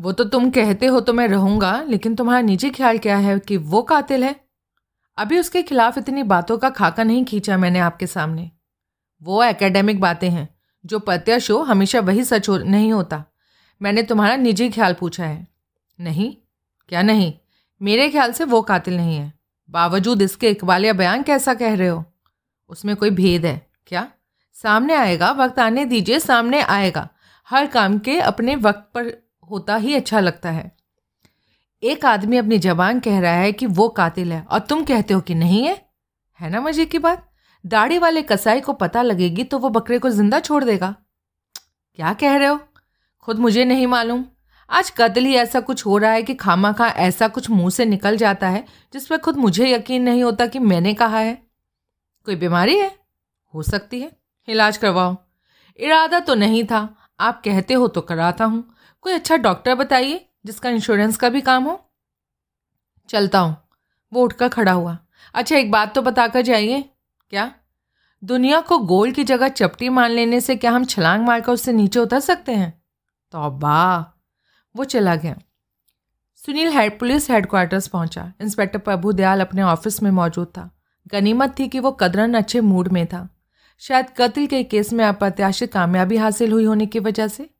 वो तो तुम कहते हो तो मैं रहूँगा, लेकिन तुम्हारा निजी ख्याल क्या है कि वो कातिल है? अभी उसके खिलाफ इतनी बातों का खाका नहीं खींचा मैंने आपके सामने। वो एकेडमिक बातें हैं, जो प्रत्यक्ष हो, हमेशा वही सच हो, नहीं होता। मैंने तुम्हारा निजी ख्याल पूछा है। नहीं? क्या नहीं? मेरे ख्याल से वो कातिल नहीं है। बावजूद इसके इकबालिया बयान कैसा कह रहे हो? उसमें कोई भेद है, क्या? सामने आएगा, वक्त आने दीजिए, सामने आएगा। हर काम के अपने वक्त पर होता ही अच्छा लगता है। एक आदमी अपनी जबान कह रहा है कि वो कातिल है और तुम कहते हो कि नहीं है? है ना मज़े की बात? दाढ़ी वाले कसाई को पता लगेगी तो वो बकरे को ज़िंदा छोड़ देगा। क्या कह रहे हो? खुद मुझे नहीं मालूम। आज कत्ल ही ऐसा कुछ हो रहा है कि खामा खा ऐसा कुछ मुँह से निकल जाता है जिस पर खुद मुझे यकीन नहीं होता कि मैंने कहा है। कोई बीमारी है? हो सकती है। इलाज करवाओ। इरादा तो नहीं था। आप कहते हो तो कराता हूँ। कोई अच्छा डॉक्टर बताइए जिसका इंश्योरेंस का भी काम हो? चलता हूँ। वो उठकर खड़ा हुआ। अच्छा एक बात तो बताकर जाइए। क्या? दुनिया को गोल की जगह चपटी मान लेने से क्या हम छलांग मारकर उससे नीचे उतर सकते हैं? तो वो चला गया। सुनील हेड, पुलिस हेडक्वार्टर्स पहुँचा। इंस्पेक्टर प्रभु दयाल अपने ऑफ़िस में मौजूद था। गनीमत थी कि वो कदरन अच्छे मूड में था। शायद कत्ल के केस में अप्रत्याशित कामयाबी हासिल हुई होने की वजह से।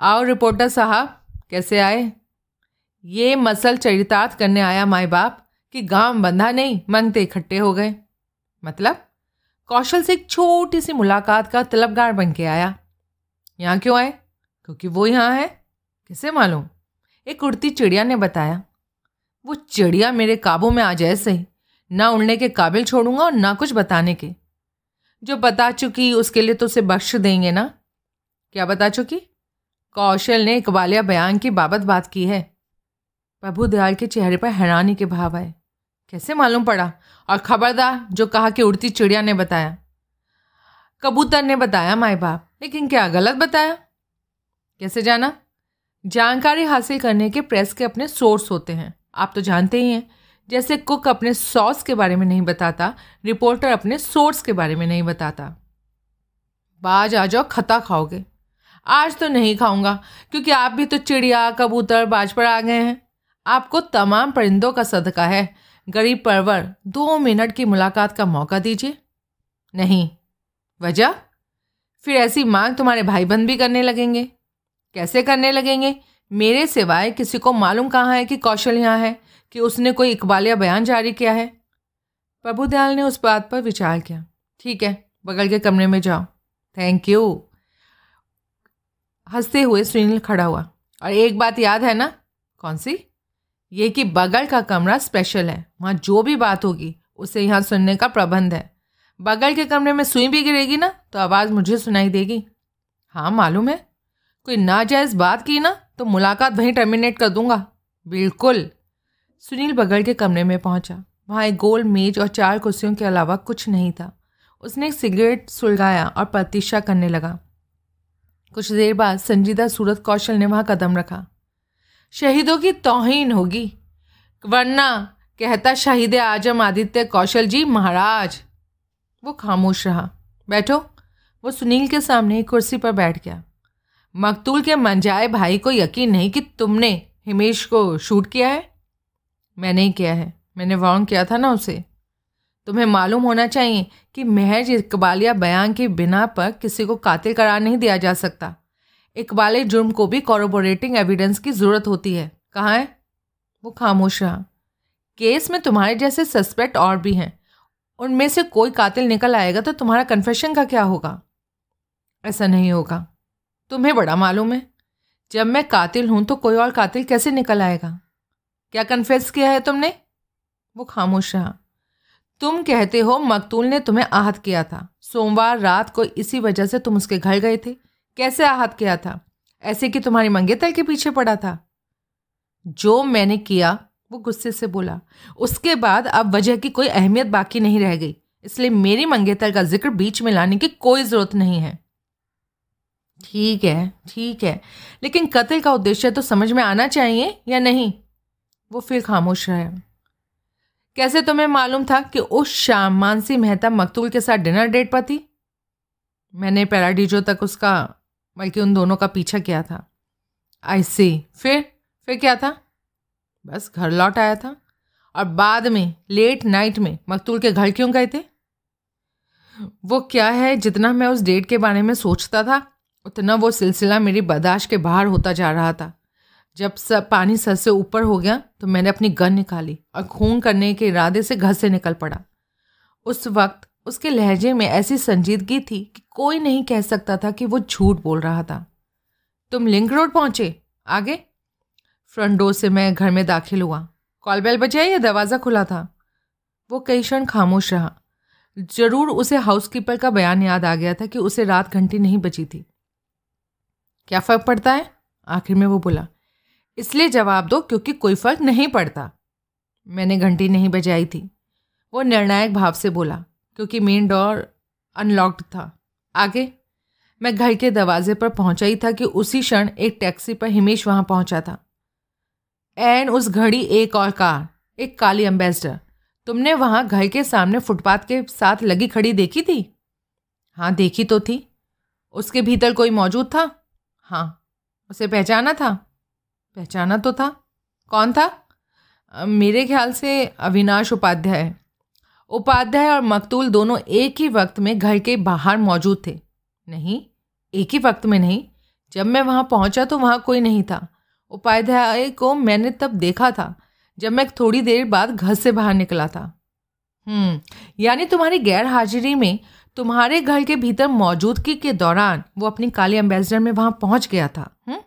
आओ रिपोर्टर साहब, कैसे आए? ये मसल चरितार्थ करने आया माए बाप कि गाँव बंधा नहीं, मंगते इकट्ठे हो गए। मतलब? कौशल से एक छोटी सी मुलाकात का तलबगार बन के आया। यहाँ क्यों आए? क्योंकि वो यहाँ है। कैसे मालूम? एक उड़ती चिड़िया ने बताया। वो चिड़िया मेरे काबू में आ जाए सही, ना उड़ने के काबिल छोड़ूँगा और ना कुछ बताने के। जो बता चुकी, उसके लिए तो उसे बख्श देंगे ना? क्या बता चुकी? कौशल ने इकबालिया बयान की बाबत बात की है। प्रभु दयाल के चेहरे पर हैरानी के भाव आए। कैसे मालूम पड़ा? और खबरदार जो कहा कि उड़ती चिड़िया ने बताया। कबूतर ने बताया माए बाप, लेकिन क्या गलत बताया? कैसे जाना? जानकारी हासिल करने के प्रेस के अपने सोर्स होते हैं। आप तो जानते ही हैं। जैसे कुक अपने सॉस के बारे में नहीं बताता, रिपोर्टर अपने सोर्स के बारे में नहीं बताता। बाज आ जाओ, खता खाओगे। आज तो नहीं खाऊँगा, क्योंकि आप भी तो चिड़िया, कबूतर बाज पर आ गए हैं। आपको तमाम परिंदों का सदका है। गरीब परवर, दो मिनट की मुलाकात का मौका दीजिए। नहीं। वजह? फिर ऐसी मांग तुम्हारे भाई बंद भी करने लगेंगे। कैसे करने लगेंगे? मेरे सिवाय किसी को मालूम कहाँ है कि कौशल यहाँ है, कि उसने कोई इकबालिया बयान जारी किया है। प्रभुदयाल ने उस बात पर विचार किया। ठीक है, बगल के कमरे में जाओ। Thank you. हँसते हुए सुनील खड़ा हुआ। और एक बात याद है ना? कौन सी? ये कि बगल का कमरा स्पेशल है। वहाँ जो भी बात होगी, उसे यहाँ सुनने का प्रबंध है। बगल के कमरे में सुई भी गिरेगी ना तो आवाज़ मुझे सुनाई देगी। हाँ मालूम है। कोई नाजायज़ बात की ना तो मुलाकात वहीं टर्मिनेट कर दूँगा। बिल्कुल। सुनील बगल के कमरे में पहुँचा। वहाँ एक गोल मेज और चार कुर्सियों के अलावा कुछ नहीं था। उसने एक सिगरेट सुलगाया और प्रतीक्षा करने लगा। कुछ देर बाद संजीदा सूरत कौशल ने वहाँ कदम रखा। शहीदों की तोहीन होगी, वरना कहता शहीद आज़म आदित्य कौशल जी महाराज। वो खामोश रहा। बैठो। वो सुनील के सामने एक कुर्सी पर बैठ गया। मकतूल के मंजाए भाई को यकीन नहीं कि तुमने हिमेश को शूट किया है? मैंने ही किया है। मैंने वार्न किया था ना उसे। तुम्हें मालूम होना चाहिए कि महज इकबालिया बयान के बिना पर किसी को कातिल करार नहीं दिया जा सकता। इकबाल जुर्म को भी कॉरबोरेटिंग एविडेंस की ज़रूरत होती है। कहाँ है? वो खामोश रहा। केस में तुम्हारे जैसे सस्पेक्ट और भी हैं। उनमें से कोई कातिल निकल आएगा तो तुम्हारा कन्फेशन का क्या होगा? ऐसा नहीं होगा। तुम्हें बड़ा मालूम है। जब मैं कातिल हूँ तो कोई और कातिल कैसे निकल आएगा? क्या कन्फेस किया है तुमने? वो खामोश रहा। तुम कहते हो मकतूल ने तुम्हें आहत किया था। सोमवार रात को इसी वजह से तुम उसके घर गए थे। कैसे आहत किया था? ऐसे कि तुम्हारी मंगेतर के पीछे पड़ा था। जो मैंने किया, वो गुस्से से बोला। उसके बाद अब वजह की कोई अहमियत बाकी नहीं रह गई। इसलिए मेरी मंगेतर का ज़िक्र बीच में लाने की कोई ज़रूरत नहीं है। ठीक है ठीक है। लेकिन कत्ल का उद्देश्य तो समझ में आना चाहिए या नहीं? वो फिर खामोश रहे। कैसे तुम्हें मालूम था कि उस शाम मानसी मेहता मकतूल के साथ डिनर डेट पर थी? मैंने पैराडीजो तक उसका, बल्कि उन दोनों का पीछा किया था। आई सी फिर? फिर क्या था? बस घर लौट आया था। और बाद में लेट नाइट में, मकतूल के घर क्यों गए थे? वो क्या है जितना मैं उस डेट के बारे में सोचता था, उतना वो सिलसिला मेरी बर्दाश्त के बाहर होता जा रहा था। जब सब पानी सर से ऊपर हो गया तो मैंने अपनी गन निकाली और खून करने के इरादे से घर से निकल पड़ा। उस वक्त उसके लहजे में ऐसी संजीदगी थी कि कोई नहीं कह सकता था कि वो झूठ बोल रहा था। तुम लिंक रोड पहुँचे? आगे? फ्रंट डोर से मैं घर में दाखिल हुआ। कॉल बेल बजाया या दरवाज़ा खुला था? वो कई क्षण खामोश रहा। ज़रूर उसे हाउसकीपर का बयान याद आ गया था कि उसे रात घंटी नहीं बची थी। क्या फ़र्क पड़ता है? आखिर में वो बोला। इसलिए जवाब दो क्योंकि कोई फ़र्क नहीं पड़ता। मैंने घंटी नहीं बजाई थी। वो निर्णायक भाव से बोला, क्योंकि मेन डोर अनलॉक्ड था। आगे, मैं घर के दरवाजे पर पहुँचा ही था कि उसी क्षण एक टैक्सी पर हिमेश वहाँ पहुँचा था। एन, उस घड़ी, एक और कार, एक काली एम्बेसडर। तुमने वहाँ घर के सामने फुटपाथ के साथ लगी खड़ी देखी थी? हाँ देखी तो थी। उसके भीतर कोई मौजूद था? हाँ उसे पहचाना था? पहचाना तो था। कौन था? मेरे ख्याल से अविनाश उपाध्याय। उपाध्याय और मकतूल दोनों एक ही वक्त में घर के बाहर मौजूद थे। नहीं, एक ही वक्त में नहीं। जब मैं वहाँ पहुँचा तो वहाँ कोई नहीं था। उपाध्याय को मैंने तब देखा था, जब मैं थोड़ी देर बाद घर से बाहर निकला था। हम्म यानी तुम्हारी गैर हाजिरी में तुम्हारे घर के भीतर मौजूदगी के दौरान वो अपनी काली एम्बेसडर में वहाँ पहुँच गया था। हुँ?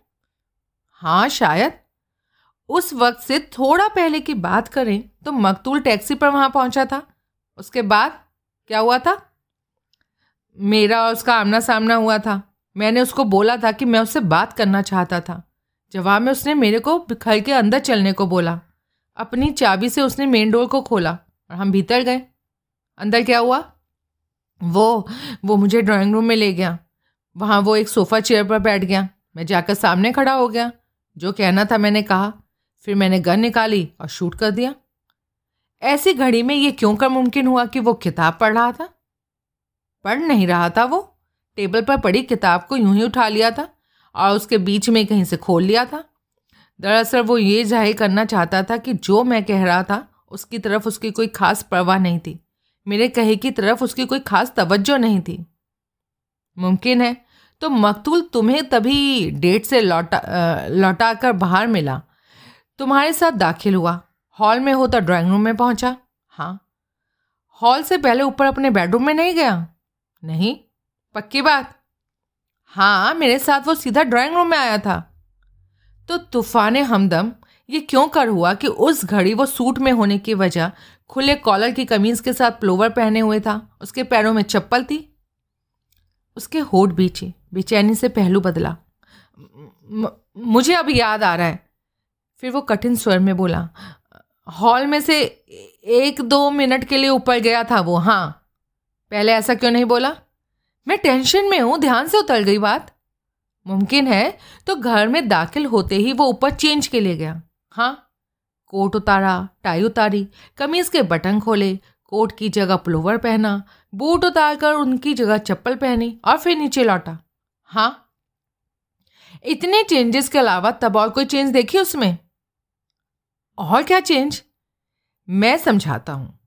हाँ शायद। उस वक्त से थोड़ा पहले की बात करें तो मकतूल टैक्सी पर वहाँ पहुँचा था। उसके बाद क्या हुआ था? मेरा और उसका आमना सामना हुआ था। मैंने उसको बोला था कि मैं उससे बात करना चाहता था। जवाब में उसने मेरे को घर के अंदर चलने को बोला। अपनी चाबी से उसने मेन डोर को खोला और हम भीतर गए। अंदर क्या हुआ? वो वो मुझे ड्राइंग रूम में ले गया। वहाँ वो एक सोफ़ा चेयर पर बैठ गया। मैं जाकर सामने खड़ा हो गया। जो कहना था मैंने कहा। फिर मैंने गन निकाली और शूट कर दिया। ऐसी घड़ी में ये क्यों कर मुमकिन हुआ कि वो किताब पढ़ रहा था? पढ़ नहीं रहा था वो। टेबल पर पड़ी किताब को यूँ ही उठा लिया था और उसके बीच में कहीं से खोल लिया था। दरअसल वो ये ज़ाहिर करना चाहता था कि जो मैं कह रहा था, उसकी तरफ़ उसकी कोई खास परवाह नहीं थी। मेरे कहे की तरफ़ उसकी कोई खास तवज्जो नहीं थी। मुमकिन है तो मकतूल तुम्हें तभी डेट से लौटा लौटा कर बाहर मिला। तुम्हारे साथ दाखिल हुआ। हॉल में हो तो ड्राइंग रूम में पहुँचा। हाँ। हॉल से पहले ऊपर अपने बेडरूम में नहीं गया? नहीं? पक्की बात। हाँ मेरे साथ वो सीधा ड्राइंग रूम में आया था। तो तूफ़ान हमदम, ये क्यों कर हुआ कि उस घड़ी वो सूट में होने की वजह खुले कॉलर की कमीज के साथ प्लोवर पहने हुए था? उसके पैरों में चप्पल थी? उसके होठ बीचे, बेचैनी से पहलू बदला। मुझे अब याद आ रहा है। फिर वो कठिन स्वर में बोला, हॉल में से एक दो मिनट के लिए ऊपर गया था वो हाँ। पहले ऐसा क्यों नहीं बोला? मैं टेंशन में हूँ, ध्यान से उतर गई बात। मुमकिन है तो घर में दाखिल होते ही वो ऊपर चेंज के लिए गया। हाँ कोट उतारा, टाई उतारी, कमीज के बटन खोले कोट की जगह प्लोवर पहना, बूट उतार कर उनकी जगह चप्पल पहनी और फिर नीचे लौटा। हाँ। इतने चेंजेस के अलावा तब और कोई चेंज देखी उसमें? और क्या चेंज मैं समझाता हूँ।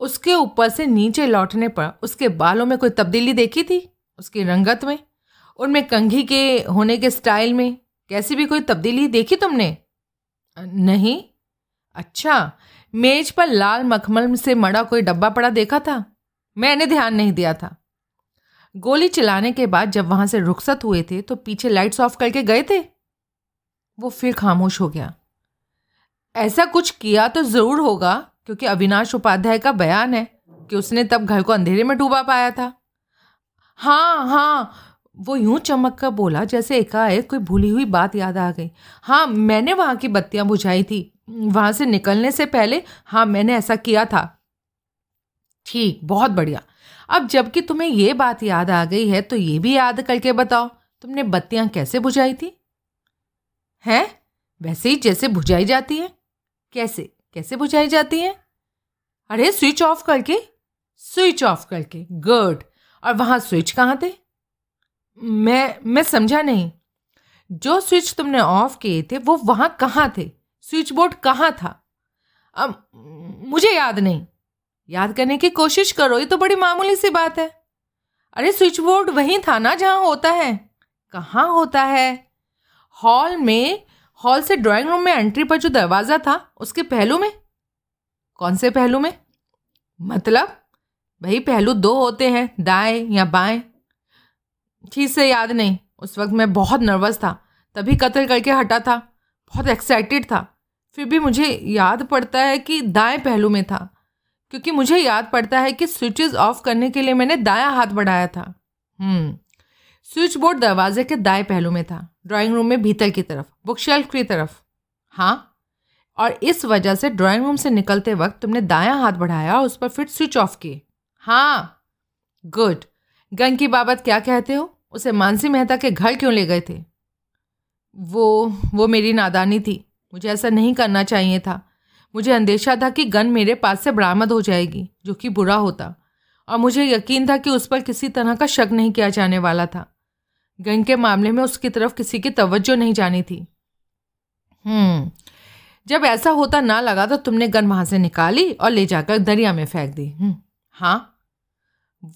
उसके ऊपर से नीचे लौटने पर उसके बालों में कोई तब्दीली देखी थी? उसकी रंगत में? उनमें कंघी के होने के स्टाइल में कैसी भी कोई तब्दीली देखी तुमने? नहीं। अच्छा मेज पर लाल मखमल से मड़ा कोई डब्बा पड़ा देखा था? मैंने ध्यान नहीं दिया था। गोली चलाने के बाद जब वहाँ से रुखसत हुए थे तो पीछे लाइट्स ऑफ़ करके गए थे? वो फिर खामोश हो गया। ऐसा कुछ किया तो ज़रूर होगा, क्योंकि अविनाश उपाध्याय का बयान है कि उसने तब घर को अंधेरे में डूबा पाया था। हाँ हाँ वो यूँ चमक कर बोला जैसे एकाएक कोई भूली हुई बात याद आ गई। हाँ मैंने वहाँ की बत्तियाँ बुझाई थी। वहाँ से निकलने से पहले हाँ मैंने ऐसा किया था। ठीक, बहुत बढ़िया। अब जबकि तुम्हें ये बात याद आ गई है तो ये भी याद करके बताओ, तुमने बत्तियाँ कैसे बुझाई थी? हैं? वैसे ही जैसे बुझाई जाती है। कैसे? कैसे बुझाई जाती है? अरे, स्विच ऑफ़ करके। स्विच ऑफ़ करके, गुड। और वहाँ स्विच कहाँ थे? मैं मैं समझा नहीं। जो स्विच तुमने ऑफ़ किए थे, वो वहाँ कहाँ थे? स्विच बोर्ड कहाँ था? अब मुझे याद नहीं। याद करने की कोशिश करो, ये तो बड़ी मामूली सी बात है। अरे, स्विच बोर्ड वहीं था ना जहाँ होता है? कहाँ होता है? हॉल में, हॉल से ड्राइंग रूम में एंट्री पर जो दरवाज़ा था, उसके पहलू में? कौन से पहलू में? मतलब भाई पहलू दो होते हैं, दाएँ या बाएँ। ठीक से याद नहीं, उस वक्त मैं बहुत नर्वस था, तभी कत्ल करके हटा था, बहुत एक्साइटेड था। फिर भी मुझे याद पड़ता है कि दाएँ पहलू में था, क्योंकि मुझे याद पड़ता है कि स्विचेस ऑफ़ करने के लिए मैंने दाया हाथ बढ़ाया था। हम्म स्विच बोर्ड दरवाजे के दाएँ पहलू में था, ड्राइंग रूम में भीतर की तरफ़ बुक शेल्फ की तरफ़। हाँ और इस वजह से ड्राइंग रूम से निकलते वक्त तुमने दायां हाथ बढ़ाया और उस पर फिर स्विच ऑफ़ किए। हाँ गुड। गन की बाबत क्या कहते हो? उसे मानसी मेहता के घर क्यों ले गए थे? वो वो मेरी नादानी थी। मुझे ऐसा नहीं करना चाहिए था। मुझे अंदेशा था कि गन मेरे पास से बरामद हो जाएगी जो कि बुरा होता। और मुझे यकीन था कि उस पर किसी तरह का शक नहीं किया जाने वाला था। गन के मामले में उसकी तरफ़ किसी की तवज्जो नहीं जानी थी। हम्म जब ऐसा होता ना लगा तो तुमने गन वहाँ से निकाली और ले जाकर दरिया में फेंक दी। हम्म, हाँ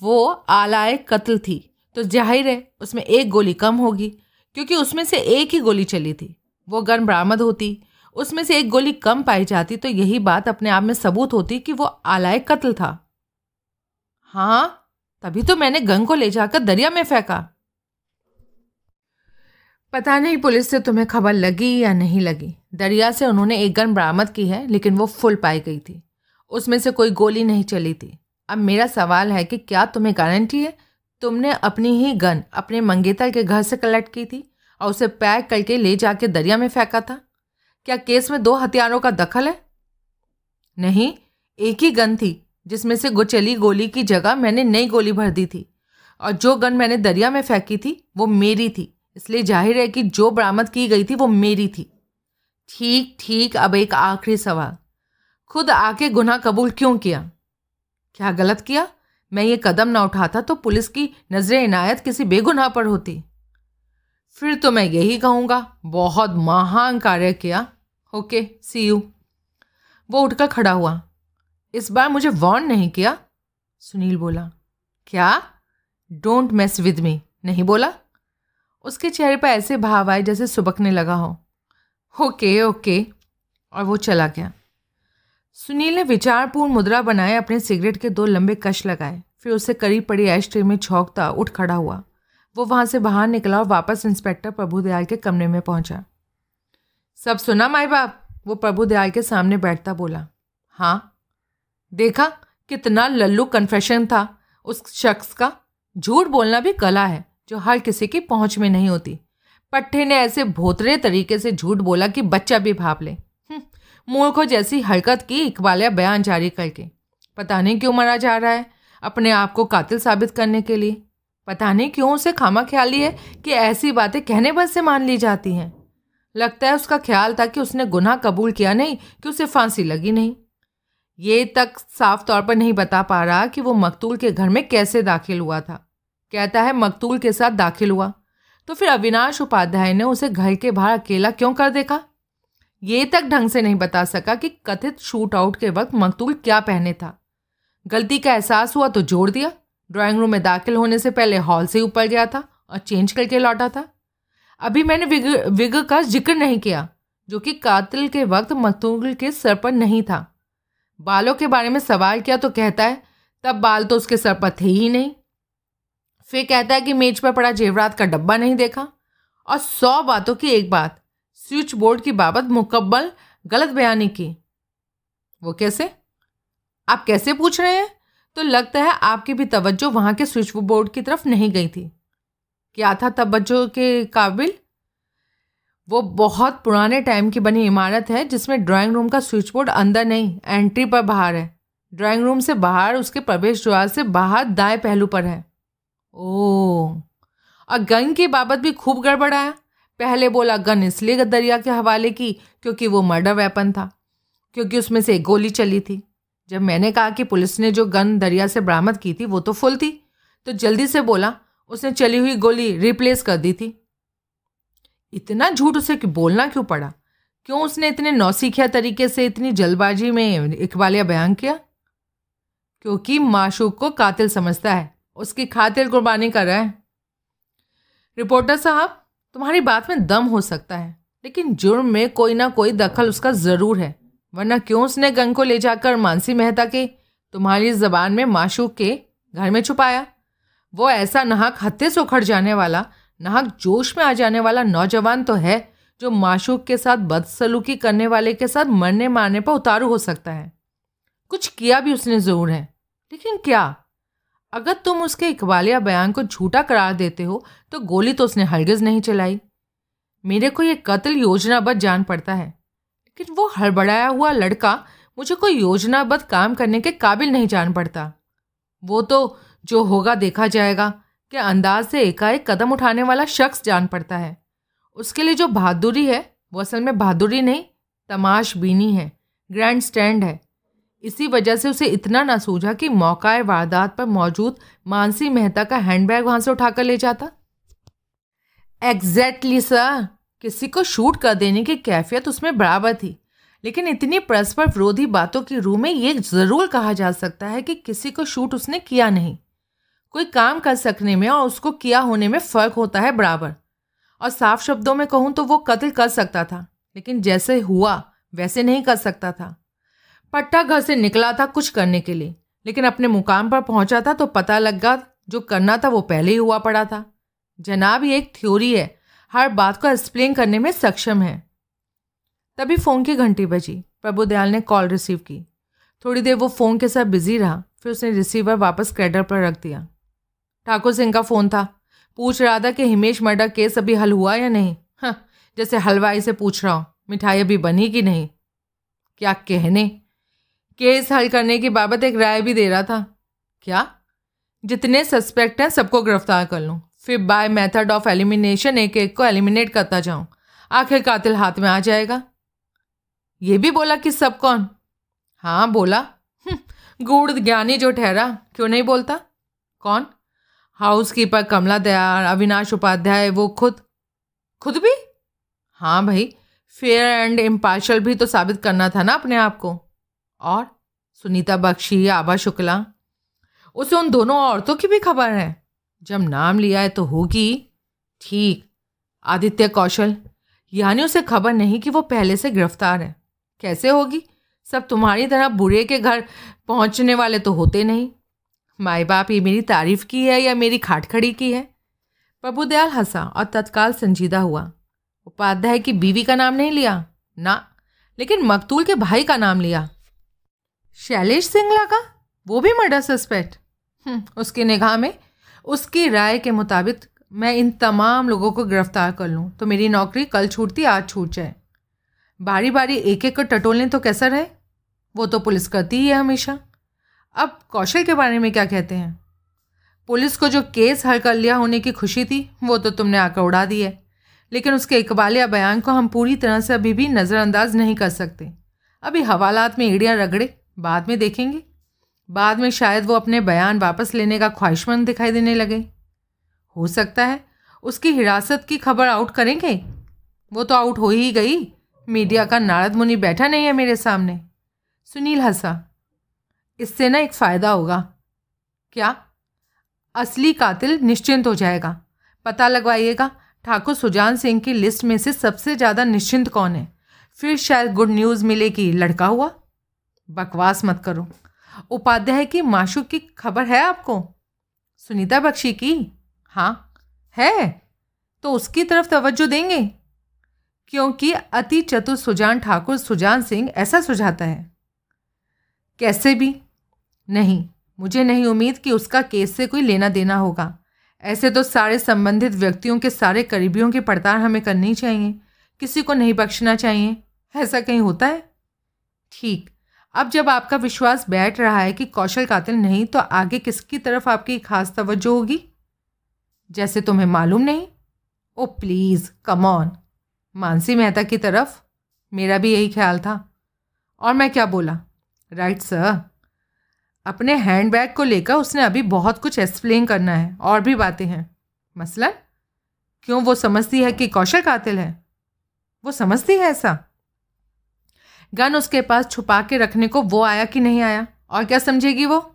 वो आलाए कत्ल थी। तो ज़ाहिर है उसमें एक गोली कम होगी क्योंकि उसमें से एक ही गोली चली थी। वो गन बरामद होती। उसमें से एक गोली कम पाई जाती तो यही बात अपने आप में सबूत होती कि वो आलाय कत्ल था। हाँ तभी तो मैंने गन को ले जाकर दरिया में फेंका। पता नहीं पुलिस से तुम्हें खबर लगी या नहीं लगी। दरिया से उन्होंने एक गन बरामद की है, लेकिन वो फुल पाई गई थी। उसमें से कोई गोली नहीं चली थी। अब मेरा सवाल है कि क्या तुम्हें गारंटी है? तुमने अपनी ही गन अपने मंगेतर के घर से कलेक्ट की थी? और उसे पैक करके ले जाके दरिया में फेंका था। क्या केस में दो हथियारों का दखल है? नहीं, एक ही गन थी, जिसमें से गुचली गोली की जगह मैंने नई गोली भर दी थी। और जो गन मैंने दरिया में फेंकी थी, वो मेरी थी। इसलिए ज़ाहिर है कि जो बरामद की गई थी, वो मेरी थी। ठीक ठीक, अब एक आखिरी सवाल। खुद आके गुनाह कबूल क्यों किया? क्या गलत किया? मैं ये कदम ना उठाता तो पुलिस की नज़र इनायत किसी बेगुनाह पर होती। फिर तो मैं यही कहूँगा, बहुत महान कार्य किया। ओके सी यू वो उठकर खड़ा हुआ। इस बार मुझे वॉर्न नहीं किया। सुनील बोला, क्या? डोंट मेस विद मी नहीं बोला? उसके चेहरे पर ऐसे भाव आए जैसे सुबकने लगा हो। ओके ओके और वो चला गया। सुनील ने विचारपूर्ण मुद्रा बनाए, अपने सिगरेट के दो लंबे कश लगाए। फिर उसे करीब पड़ी ट्रे में छौंकता, उठ खड़ा हुआ। वो वहाँ से बाहर निकला और वापस इंस्पेक्टर प्रभुदयाल के कमरे में पहुँचा। सब सुना, माई बाप? वो प्रभुदयाल के सामने बैठता बोला हाँ। देखा, कितना लल्लू कन्फेशन था। उस शख्स का झूठ बोलना भी कला है, जो हर किसी की पहुँच में नहीं होती। पट्टे ने ऐसे भोतरे तरीके से झूठ बोला कि बच्चा भी भाप ले। मूर्खों जैसी हरकत की इकबालिया बयान जारी करके। पता नहीं क्यों मरा जा रहा है अपने आप को कातिल साबित करने के लिए। पता नहीं क्यों उसे खामा ख्याली है कि ऐसी बातें कहने बस से मान ली जाती हैं। लगता है उसका ख्याल था कि उसने गुनाह कबूल किया नहीं, कि उसे फांसी लगी नहीं। ये तक साफ़ तौर पर नहीं बता पा रहा कि वो मकतूल के घर में कैसे दाखिल हुआ था। कहता है, मकतूल के साथ दाखिल हुआ। तो फिर अविनाश उपाध्याय ने उसे घर के बाहर अकेला क्यों कर देखा? ये तक ढंग से नहीं बता सका कि कथित शूट आउट के वक्त मकतूल क्या पहने था। गलती का एहसास हुआ तो जोड़ दिया। ड्राइंग रूम में दाखिल होने से पहले हॉल से ऊपर गया था और चेंज करके लौटा था। अभी मैंने विग विग का ज़िक्र नहीं किया, जो कि कातिल के वक्त मकतूल के सर पर नहीं था। बालों के बारे में सवाल किया तो कहता है, तब बाल तो उसके सर पर थे ही नहीं। फिर कहता है कि मेज पर पड़ा जेवरात का डब्बा नहीं देखा। और सौ बातों की एक बात, स्विच बोर्ड की बाबत मुकम्मल गलत बयानी की। वो कैसे? आप कैसे पूछ रहे हैं? तो लगता है आपकी भी तवज्जो वहाँ के स्विच बोर्ड की तरफ़ नहीं गई थी। क्या था तवज्जो के काबिल? वो बहुत पुराने टाइम की बनी इमारत है, जिसमें ड्राइंग रूम का स्विच बोर्ड अंदर नहीं एंट्री पर बाहर है। ड्राइंग रूम से बाहर, उसके प्रवेश द्वार से बाहर दाएँ पहलू पर है। ओ और गन की बाबत भी खूब गड़बड़ाया। पहले बोला गन इसलिए दरिया के हवाले की क्योंकि वो मर्डर वेपन था, क्योंकि उसमें से एक गोली चली थी। जब मैंने कहा कि पुलिस ने जो गन दरिया से बरामद की थी, वो तो फुल थी तो जल्दी से बोला, उसने चली हुई गोली रिप्लेस कर दी थी। इतना झूठ उसे बोलना क्यों पड़ा? क्यों उसने इतने नौसिखिया तरीके से इतनी जल्दबाजी में इकबालिया बयान किया? क्योंकि माशूक को कातिल समझता है, उसकी खातिर कुर्बानी कर रहा है। रिपोर्टर साहब, तुम्हारी बात में दम हो सकता है, लेकिन जुर्म में कोई ना कोई दखल उसका ज़रूर है। वरना क्यों उसने गन को ले जाकर मानसी मेहता के, तुम्हारी ज़बान में माशूक के, घर में छुपाया? वो ऐसा नाहक हत्ते से उखड़ जाने वाला, नाहक जोश में आ जाने वाला नौजवान तो है, जो माशूक के साथ बदसलूकी करने वाले के साथ मरने मारने पर उतारू हो सकता है। कुछ किया भी उसने ज़रूर है। लेकिन क्या? अगर तुम उसके इकबालिया बयान को झूठा करार देते हो तो गोली तो उसने हरगिज नहीं चलाई। मेरे को ये कत्ल योजनाबद्ध जान पड़ता है। लेकिन वो हड़बड़ाया हुआ लड़का मुझे कोई योजनाबद्ध काम करने के काबिल नहीं जान पड़ता। वो तो जो होगा देखा जाएगा कि अंदाज से एकाएक कदम उठाने वाला शख्स जान पड़ता है। उसके लिए जो बहादुरी है वो असल में बहादुरी नहीं तमाश बीनी है ग्रैंड स्टैंड है। इसी वजह से उसे इतना ना सूझा कि मौका वारदात पर मौजूद मानसी मेहता का हैंडबैग वहाँ से उठाकर ले जाता। एग्जैक्टली exactly, सर किसी को शूट कर देने की कैफियत उसमें बराबर थी। लेकिन इतनी परस्पर विरोधी बातों की रूह में ये ज़रूर कहा जा सकता है कि किसी को शूट उसने किया नहीं। कोई काम कर सकने में और उसको किया होने में फ़र्क होता है बराबर। और साफ़ शब्दों में कहूँ तो वो कत्ल कर सकता था, लेकिन जैसे हुआ, वैसे नहीं कर सकता था। पट्टा घर से निकला था कुछ करने के लिए, लेकिन अपने मुकाम पर पहुँचा था तो पता लगा जो करना था वो पहले ही हुआ पड़ा था। जनाब, ये एक थ्योरी है हर बात को एक्सप्लेन करने में सक्षम है। तभी फ़ोन की घंटी बजी। प्रभुदयाल ने कॉल रिसीव की। थोड़ी देर वो फ़ोन के साथ बिज़ी रहा, फिर उसने रिसीवर वापस क्रेडर पर रख दिया। ठाकुर सिंह का फ़ोन था। पूछ रहा था कि हिमेश मर्डर केस अभी हल हुआ या नहीं? हाँ जैसे हलवाई से पूछ रहा हूँ, मिठाई अभी बनी कि नहीं? क्या कहने? केस हल करने की बाबत एक राय भी दे रहा था। क्या? जितने सस्पेक्ट हैं, सबको गिरफ़्तार कर लूँ। फिर बाय मेथड ऑफ़ एलिमिनेशन एक एक को एलिमिनेट करता जाऊँ। आखिर कातिल हाथ में आ जाएगा। ये भी बोला कि सब कौन? हाँ बोला। हम्म, गूढ़ ज्ञानी जो ठहरा क्यों नहीं बोलता? कौन? हाउस कीपर कमला दयाल अविनाश उपाध्याय वो खुद। खुद भी? हाँ भाई फेयर एंड इम्पार्शल भी तो साबित करना था ना अपने आप को। और? सुनीता बख्शी आभा शुक्ला। उसे उन दोनों औरतों की भी खबर है। जब नाम लिया है तो होगी। ठीक। आदित्य कौशल यानी उसे खबर नहीं कि वो पहले से गिरफ़्तार है। कैसे होगी? सब तुम्हारी तरह बुरे के घर पहुँचने वाले तो होते नहीं। माए बाप ये मेरी तारीफ़ की है या मेरी खाटखड़ी की है? प्रभुदयाल हंसा और तत्काल संजीदा हुआ। उपाध्याय की बीवी का नाम नहीं लिया? ना। लेकिन मकतूल के भाई का नाम लिया। शैलेश सिंगला का? वो भी मर्डर सस्पेक्ट। हम्म, उसकी निगाह में उसकी राय के मुताबिक मैं इन तमाम लोगों को गिरफ़्तार कर लूँ। तो मेरी नौकरी कल छूटती, आज छूट जाए। बारी बारी एक एक को टटोलने तो कैसा रहे? वो तो पुलिस करती ही है हमेशा। अब कौशल के बारे में क्या कहते हैं? पुलिस को जो केस हल कर लिया होने की खुशी थी, वो तो तुमने आकर उड़ा दी है। लेकिन उसके इकबालिया बयान को हम पूरी तरह से अभी भी नज़रअंदाज नहीं कर सकते। अभी हवालात में एड़ियाँ रगड़े, बाद में देखेंगे। बाद में शायद वो अपने बयान वापस लेने का ख्वाहिशमंद दिखाई देने लगे। हो सकता है उसकी हिरासत की खबर आउट करेंगे। वो तो आउट हो ही गई। मीडिया का नारद मुनि बैठा नहीं है मेरे सामने। सुनील हंसा। इससे ना एक फ़ायदा होगा। क्या? असली कातिल निश्चिंत हो जाएगा। पता लगवाइएगा, ठाकुर सुजान सिंह की लिस्ट में से सबसे ज़्यादा निश्चिंत कौन है? फिर शायद गुड न्यूज़ मिले कि लड़का हुआ? बकवास मत करो। उपाध्याय की माशु की खबर है आपको? सुनीता बख्शी की? हाँ है। तो उसकी तरफ़ तवज्जो देंगे? क्योंकि अति चतुर सुजान ठाकुर सुजान सिंह ऐसा सुझाता है। कैसे भी? नहीं, मुझे नहीं उम्मीद कि उसका केस से कोई लेना देना होगा। ऐसे तो सारे संबंधित व्यक्तियों के सारे करीबियों की पड़ताल हमें करनी चाहिए। किसी को नहीं बख्शना चाहिए। ऐसा कहीं होता है? ठीक। अब जब आपका विश्वास बैठ रहा है कि कौशल कातिल नहीं तो आगे किसकी तरफ़ आपकी खास तवज्जो होगी? जैसे तुम्हें मालूम नहीं? ओ please come on Mansi Mehta की तरफ़ मेरा भी यही ख्याल था। और मैं क्या बोला? राइट सर अपने हैंडबैग को लेकर उसने अभी बहुत कुछ एक्सप्लेन करना है, और भी बातें हैं। मसलन? क्यों वो समझती है कि कौशल कातिल है? वो समझती है ऐसा? गन उसके पास छुपा के रखने को वो आया कि नहीं आया? और क्या समझेगी वो?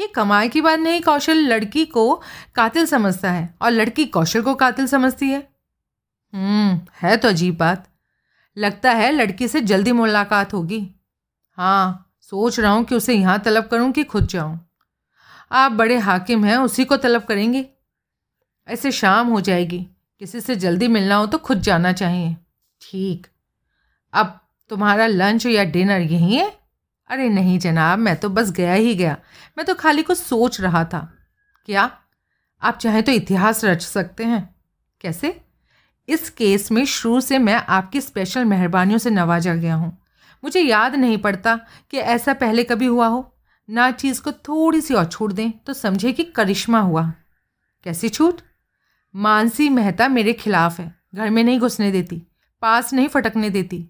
ये कमाई की बात नहीं, कौशल लड़की को कातिल समझता है और लड़की कौशल को कातिल समझती है। हम्म है तो अजीब बात। लगता है लड़की से जल्दी मुलाकात होगी। हाँ सोच रहा हूँ कि उसे यहाँ तलब करूँ कि खुद जाऊँ। आप बड़े हाकिम हैं, उसी को तलब करेंगे। ऐसे शाम हो जाएगी। किसी से जल्दी मिलना हो तो खुद जाना चाहिए। ठीक। अब तुम्हारा लंच या डिनर यहीं है? अरे नहीं जनाब, मैं तो बस गया ही गया। मैं तो खाली कुछ सोच रहा था। क्या? आप चाहें तो इतिहास रच सकते हैं। कैसे? इस केस में शुरू से मैं आपकी स्पेशल मेहरबानियों से नवाजा गया हूँ। मुझे याद नहीं पड़ता कि ऐसा पहले कभी हुआ हो। ना चीज़ को थोड़ी सी और छूट दें तो समझे कि करिश्मा हुआ। कैसी छूट? मानसी मेहता मेरे खिलाफ है। घर में नहीं घुसने देती, पास नहीं फटकने देती।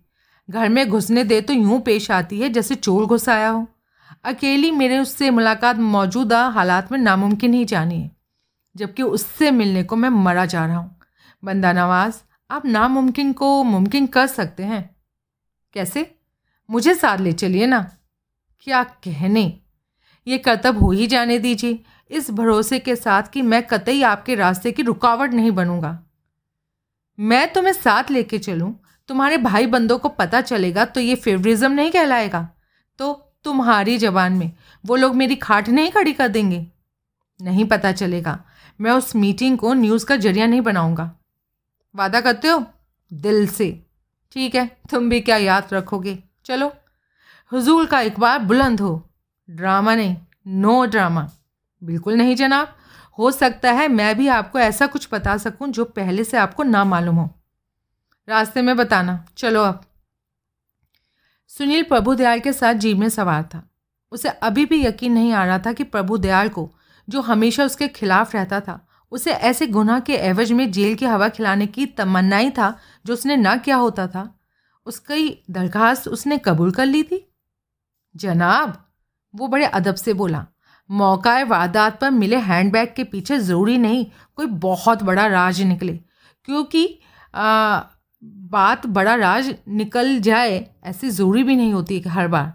घर में घुसने दे तो यूँ पेश आती है जैसे चोर घुस आया हो। अकेली मेरे उससे मुलाकात मौजूदा हालात में नामुमकिन ही जानी है, जबकि उससे मिलने को मैं मरा जा रहा हूँ। बंदा नवाज़, आप नामुमकिन को मुमकिन कर सकते हैं। कैसे? मुझे साथ ले चलिए ना। क्या कहने? ये कर्तव्य हो ही जाने दीजिए। इस भरोसे के साथ कि मैं कतई आपके रास्ते की रुकावट नहीं बनूँगा। मैं तुम्हें साथ लेके चलूँ तुम्हारे भाई बंदों को पता चलेगा तो ये फेवरिज्म नहीं कहलाएगा। तो तुम्हारी जबान में वो लोग मेरी खाट नहीं खड़ी कर देंगे? नहीं पता चलेगा। मैं उस मीटिंग को न्यूज़ का ज़रिया नहीं बनाऊँगा। वादा करते हो? दिल से। ठीक है, तुम भी क्या याद रखोगे? चलो। हुजूर का एक बार बुलंद हो। ड्रामा नहीं, नो ड्रामा। बिल्कुल नहीं जनाब। हो सकता है मैं भी आपको ऐसा कुछ बता सकूँ जो पहले से आपको ना मालूम हो। रास्ते में बताना। चलो अब। सुनील प्रभु दयाल के साथ जीप में सवार था। उसे अभी भी यकीन नहीं आ रहा था कि प्रभु दयाल को जो हमेशा उसके खिलाफ रहता था उसे ऐसे गुनाह के एवज में जेल की हवा खिलाने की तमन्ना ही था जो उसने ना किया होता था उसकी दरखास्त उसने कबूल कर ली थी? जनाब वो बड़े अदब से बोला मौका वारदात पर मिले हैंडबैग के पीछे ज़रूरी नहीं कोई बहुत बड़ा राज निकले क्योंकि आ, बात बड़ा राज निकल जाए ऐसी ज़रूरी भी नहीं होती हर बार।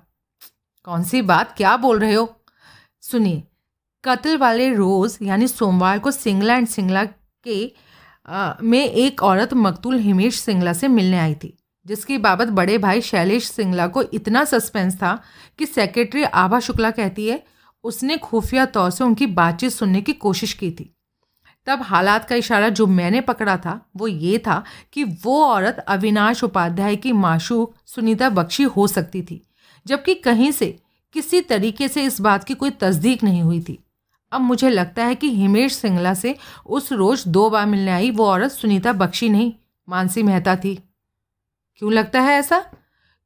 कौन सी बात? क्या बोल रहे हो? सुनिए कत्ल वाले रोज़ यानी सोमवार को सिंगला एंड सिंगला के आ, में एक औरत मकतूल हिमेश सिंगला से मिलने आई थी जिसकी बाबत बड़े भाई शैलेश सिंगला को इतना सस्पेंस था कि सेक्रेटरी आभा शुक्ला कहती है उसने खुफिया तौर से उनकी बातचीत सुनने की कोशिश की थी। तब हालात का इशारा जो मैंने पकड़ा था, वो ये था कि वो औरत अविनाश उपाध्याय की माशूक सुनीता बख्शी हो सकती थी, जबकि कहीं से किसी तरीके से इस बात की कोई तस्दीक नहीं हुई थी। अब मुझे लगता है कि हिमेश सिंगला से उस रोज़ दो बार मिलने आई वो औरत सुनीता बख्शी नहीं, मानसी मेहता थी। क्यों लगता है ऐसा?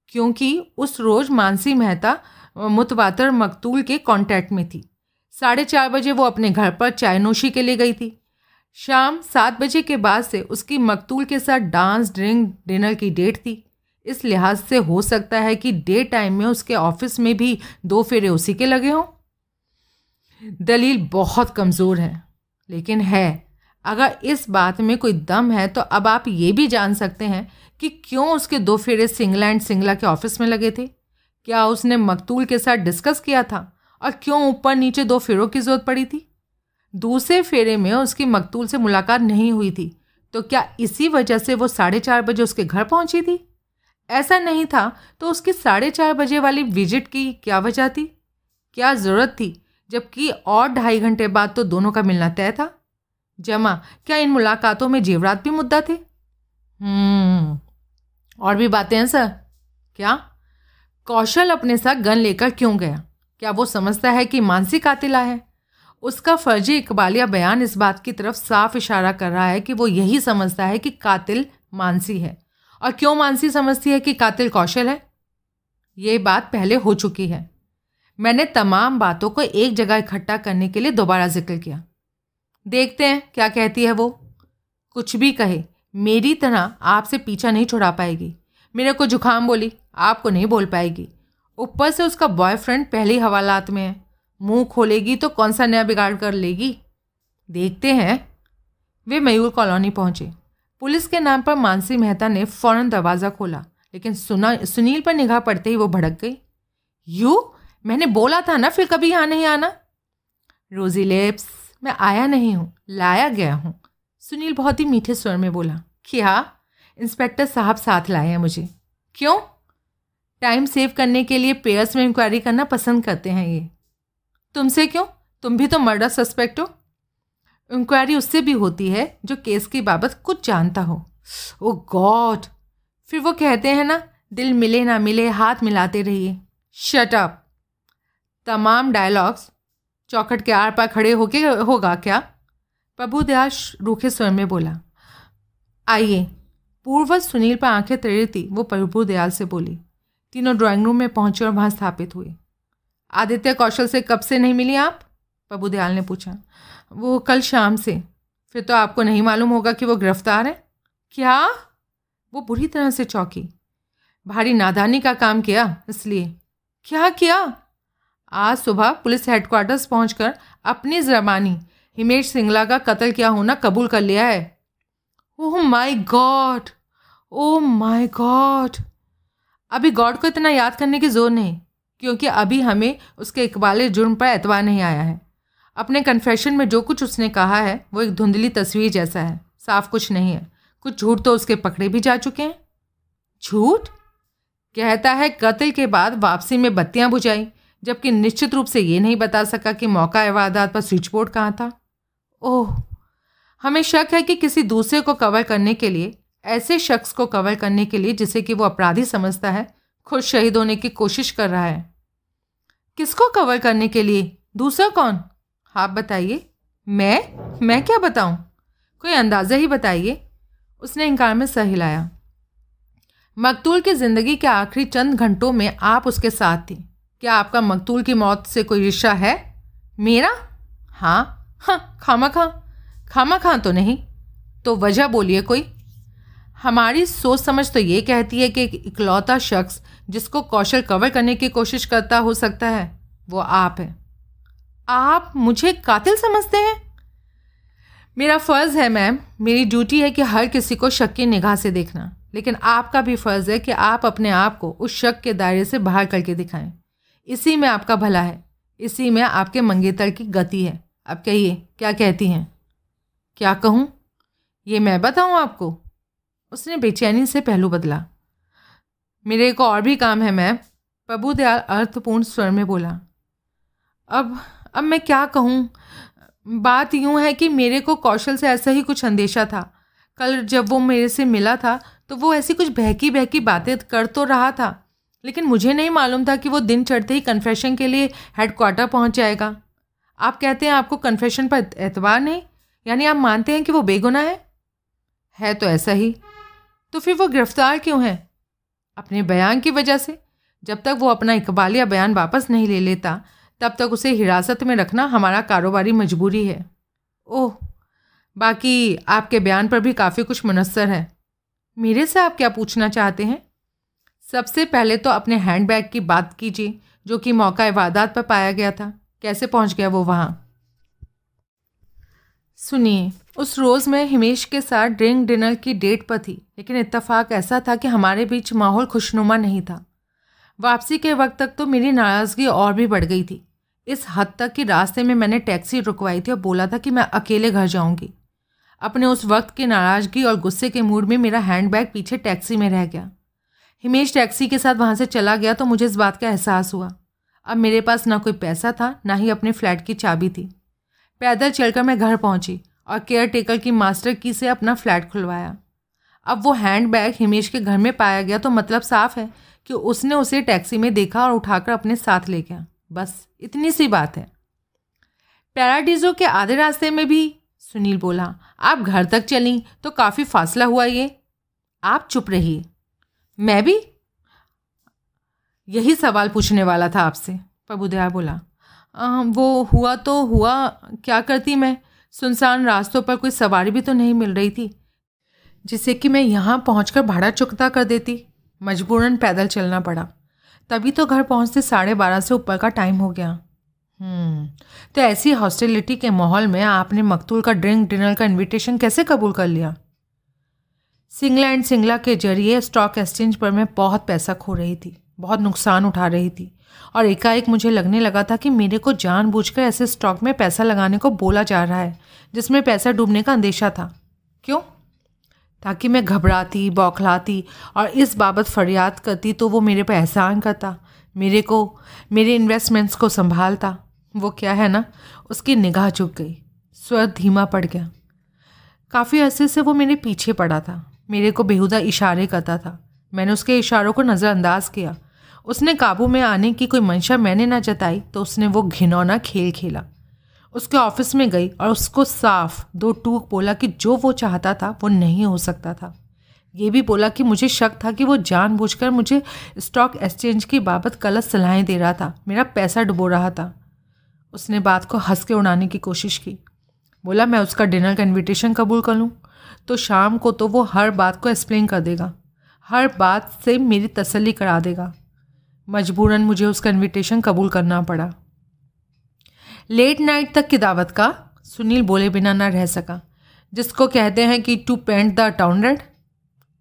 क्योंकि उस रोज़ मानसी मेहता मुतवातर मकतूल के कांटेक्ट में थी। साढ़े चार बजे वो अपने घर पर चाय नोशी के लिए गई थी। शाम सात बजे के बाद से उसकी मकतूल के साथ डांस, ड्रिंक, डिनर की डेट थी। इस लिहाज से हो सकता है कि डे टाइम में उसके ऑफ़िस में भी दो फेरे उसी के लगे हों। दलील बहुत कमज़ोर है, लेकिन है। अगर इस बात में कोई दम है तो अब आप ये भी जान सकते हैं कि क्यों उसके दो फेरे सिंगला एंड सिंगला के ऑफ़िस में लगे थे। क्या उसने मकतूल के साथ डिस्कस किया था? और क्यों ऊपर नीचे दो फेरों की ज़रूरत पड़ी थी? दूसरे फेरे में उसकी मकतूल से मुलाकात नहीं हुई थी। तो क्या इसी वजह से वो साढ़े चार बजे उसके घर पहुँची थी? ऐसा नहीं था तो उसकी साढ़े चार बजे वाली विज़िट की क्या वजह थी? क्या ज़रूरत थी जबकि और ढाई घंटे बाद तो दोनों का मिलना तय था? जमा क्या इन मुलाकातों में जेवरात भी मुद्दा थे? हम्म, और भी बातें हैं सर। क्या? कौशल अपने साथ गन लेकर क्यों गया? क्या वो समझता है कि मानसी कातिला है? उसका फर्जी इकबालिया बयान इस बात की तरफ़ साफ़ इशारा कर रहा है कि वो यही समझता है कि कातिल मानसी है। और क्यों मानसी समझती है कि कातिल कौशल है? ये बात पहले हो चुकी है। मैंने तमाम बातों को एक जगह इकट्ठा करने के लिए दोबारा ज़िक्र किया। देखते हैं क्या कहती है वो। कुछ भी कहे, मेरी तरह आपसे पीछा नहीं छुड़ा पाएगी। मेरे को जुकाम बोली, आपको नहीं बोल पाएगी। ऊपर से उसका बॉयफ्रेंड पहले ही हवालात में है। मुँह खोलेगी तो कौन सा नया बिगाड़ कर लेगी? देखते हैं। वे मयूर कॉलोनी पहुँचे। पुलिस के नाम पर मानसी मेहता ने फ़ौरन दरवाज़ा खोला, लेकिन सुना, सुनील पर निगाह पड़ते ही वो भड़क गई। यू? मैंने बोला था ना फिर कभी यहाँ नहीं आना? रोजी लेप्स, मैं आया नहीं हूँ, लाया गया हूँ, सुनील बहुत ही मीठे स्वर में बोला। क्या? इंस्पेक्टर साहब साथ लाए हैं मुझे। क्यों? टाइम सेव करने के लिए पेयर्स में इंक्वायरी करना पसंद करते हैं ये। तुमसे क्यों? तुम भी तो मर्डर सस्पेक्ट हो। इंक्वायरी उससे भी होती है जो केस की बाबत कुछ जानता हो। Oh God! फिर वो कहते हैं ना, दिल मिले ना मिले, हाथ मिलाते रहिए। शट अप तमाम डायलॉग्स चौखट के आर पार खड़े होके होगा क्या? प्रभु दयाल रूखे स्वर में बोला, आइए। पूर्वज सुनील पर आँखें तेरी थी वो प्रभु दयाल से बोली, तीनों ड्राइंग रूम में पहुँचे और वहाँ स्थापित हुए। आदित्य कौशल से कब से नहीं मिली आप? प्रभु दयाल ने पूछा। वो कल शाम से। फिर तो आपको नहीं मालूम होगा कि वो गिरफ़्तार है। क्या? वो बुरी तरह से चौंकी। भारी नादानी का काम किया, इसलिए। क्या किया? आज सुबह पुलिस हेडक्वार्टर्स पहुंचकर अपनी जबानी, हिमेश सिंगला का कत्ल किया होना कबूल कर लिया है। Oh my God! Oh my God! अभी गॉड को इतना याद करने की ज़ोर नहीं। क्योंकि अभी हमें उसके इकबाल जुर्म पर एतवार नहीं आया है। अपने कन्फेशन में जो कुछ उसने कहा है, वो एक धुंधली तस्वीर जैसा है। साफ़ कुछ नहीं है। कुछ झूठ तो उसके पकड़े भी जा चुके हैं। झूठ? कहता है कत्ल के बाद वापसी में बत्तियाँ बुझाई, जबकि निश्चित रूप से ये नहीं बता सका कि मौका वारदात पर स्विच बोर्ड कहाँ था। ओह! हमें शक है कि किसी दूसरे को कवर करने के लिए, ऐसे शख्स को कवर करने के लिए जिसे कि वो अपराधी समझता है खुद शहीद होने की कोशिश कर रहा है। किसको कवर करने के लिए? दूसरा कौन? आप बताइए। मैं? मैं क्या बताऊँ? कोई अंदाज़ा ही बताइए। उसने इनकार में सह हिलाया। मकतूल की ज़िंदगी के आखिरी चंद घंटों में आप उसके साथ थी। क्या आपका मकतूल की मौत से कोई रिश्ता है? मेरा? हाँ। हाँ खामा खां। खामा खां तो नहीं। तो वजह बोलिए कोई। हमारी सोच समझ तो ये कहती है कि एक इकलौता शख्स जिसको कौशल कवर करने की कोशिश करता हो सकता है, वो आप है। आप मुझे कातिल समझते हैं? मेरा फ़र्ज़ है मैम मेरी ड्यूटी है कि हर किसी को शक की निगाह से देखना। लेकिन आपका भी फ़र्ज़ है कि आप अपने आप को उस शक के दायरे से बाहर करके दिखाएँ। इसी में आपका भला है। इसी में आपके मंगेतर की गति है। अब कहिए, क्या कहती हैं? क्या कहूँ? ये मैं बताऊँ आपको? उसने बेचैनी से पहलू बदला। मेरे को और भी काम है मैम प्रभु दयाल अर्थपूर्ण स्वर में बोला। अब अब मैं क्या कहूँ? बात यूँ है कि मेरे को कौशल से ऐसा ही कुछ अंदेशा था। कल जब वो मेरे से मिला था तो वो ऐसी कुछ बहकी बहकी बातें कर तो रहा था, लेकिन मुझे नहीं मालूम था कि वो दिन चढ़ते ही कन्फेशन के लिए हेडक्वार्टर पहुँच जाएगा। आप कहते हैं आपको कन्फेशन पर एतबार नहीं? यानी आप मानते हैं कि वो बेगुना है? है तो ऐसा ही। तो फिर वो गिरफ़्तार क्यों है? अपने बयान की वजह से। जब तक वो अपना इकबालिया बयान वापस नहीं ले लेता, तब तक उसे हिरासत में रखना हमारा कारोबारी मजबूरी है। ओह, बाकी आपके बयान पर भी काफ़ी कुछ मुनसर है। मेरे से आप क्या पूछना चाहते हैं? सबसे पहले तो अपने हैंडबैग की बात कीजिए, जो कि मौका वारदात पर पाया गया था। कैसे पहुँच गया वो वहाँ? सुनिए। उस रोज़ मैं हिमेश के साथ ड्रिंक डिनर की डेट पर थी, लेकिन इत्तेफाक ऐसा था कि हमारे बीच माहौल खुशनुमा नहीं था। वापसी के वक्त तक तो मेरी नाराज़गी और भी बढ़ गई थी। इस हद तक कि रास्ते में मैंने टैक्सी रुकवाई थी और बोला था कि मैं अकेले घर जाऊँगी। अपने उस वक्त की नाराज़गी और गुस्से के मूड में मेरा हैंडबैग पीछे टैक्सी में रह गया। हिमेश टैक्सी के साथ वहाँ से चला गया तो मुझे इस बात का एहसास हुआ। अब मेरे पास ना कोई पैसा था, ना ही अपने फ्लैट की चाबी थी। पैदल चलकर मैं घर पहुँची। और केयर टेकर की मास्टर की से अपना फ्लैट खुलवाया। अब वो हैंड बैग हिमेश के घर में पाया गया तो मतलब साफ़ है कि उसने उसे टैक्सी में देखा और उठाकर अपने साथ ले गया। बस इतनी सी बात है। पैराडीजो के आधे रास्ते में भी सुनील बोला आप घर तक चली तो काफ़ी फासला हुआ ये। आप चुप रहिए। मैं भी? यही सवाल पूछने वाला था आपसे प्रभुदया बोला। आ, वो हुआ तो हुआ क्या करती मैं? सुनसान रास्तों पर कोई सवारी भी तो नहीं मिल रही थी, जिससे कि मैं यहाँ पहुँच भाड़ा चुकता कर देती। मजबूरन पैदल चलना पड़ा। तभी तो घर पहुँचते साढ़े बारह से ऊपर का टाइम हो गया। हम्म तो ऐसी हॉस्टेलिटी के माहौल में आपने मकतूल का ड्रिंक डिनर का इनविटेशन कैसे कबूल कर लिया? सिंगला एंड सिंगला के ज़रिए स्टॉक एक्सचेंज पर मैं बहुत पैसा खो रही थी, बहुत नुकसान उठा रही थी। और एकाएक मुझे लगने लगा था कि मेरे को जानबूझकर ऐसे स्टॉक में पैसा लगाने को बोला जा रहा है, जिसमें पैसा डूबने का अंदेशा था। क्यों? ताकि मैं घबराती, बौखलाती और इस बाबत फरियाद करती तो वो मेरे पर एहसान करता, मेरे को, मेरे इन्वेस्टमेंट्स को संभालता। वो क्या है ना? उसकी निगाह चुक गई, स्वर धीमा पड़ गया। काफ़ी अरसे से वो मेरे पीछे पड़ा था, मेरे को बेहुदा इशारे करता था। मैंने उसके इशारों को नज़रअंदाज किया उसने काबू में आने की कोई मंशा मैंने ना जताई तो उसने वो घिनौना खेल खेला। उसके ऑफ़िस में गई और उसको साफ़ दो टूक बोला कि जो वो चाहता था, वो नहीं हो सकता था। ये भी बोला कि मुझे शक था कि वो जानबूझकर मुझे स्टॉक एक्सचेंज की बाबत गलत सलाहें दे रहा था, मेरा पैसा डुबो रहा था। उसने बात को हंस के उड़ाने की कोशिश की। बोला, मैं उसका डिनर का इनविटेशन कबूल कर लूँ तो शाम को तो वो हर बात को एक्सप्लेन कर देगा। हर बात से मेरी तसल्ली करा देगा। मजबूरन मुझे उसका इनविटेशन कबूल करना पड़ा। लेट नाइट तक की दावत का सुनील बोले बिना ना रह सका। जिसको कहते हैं कि टू पेंट द टाउन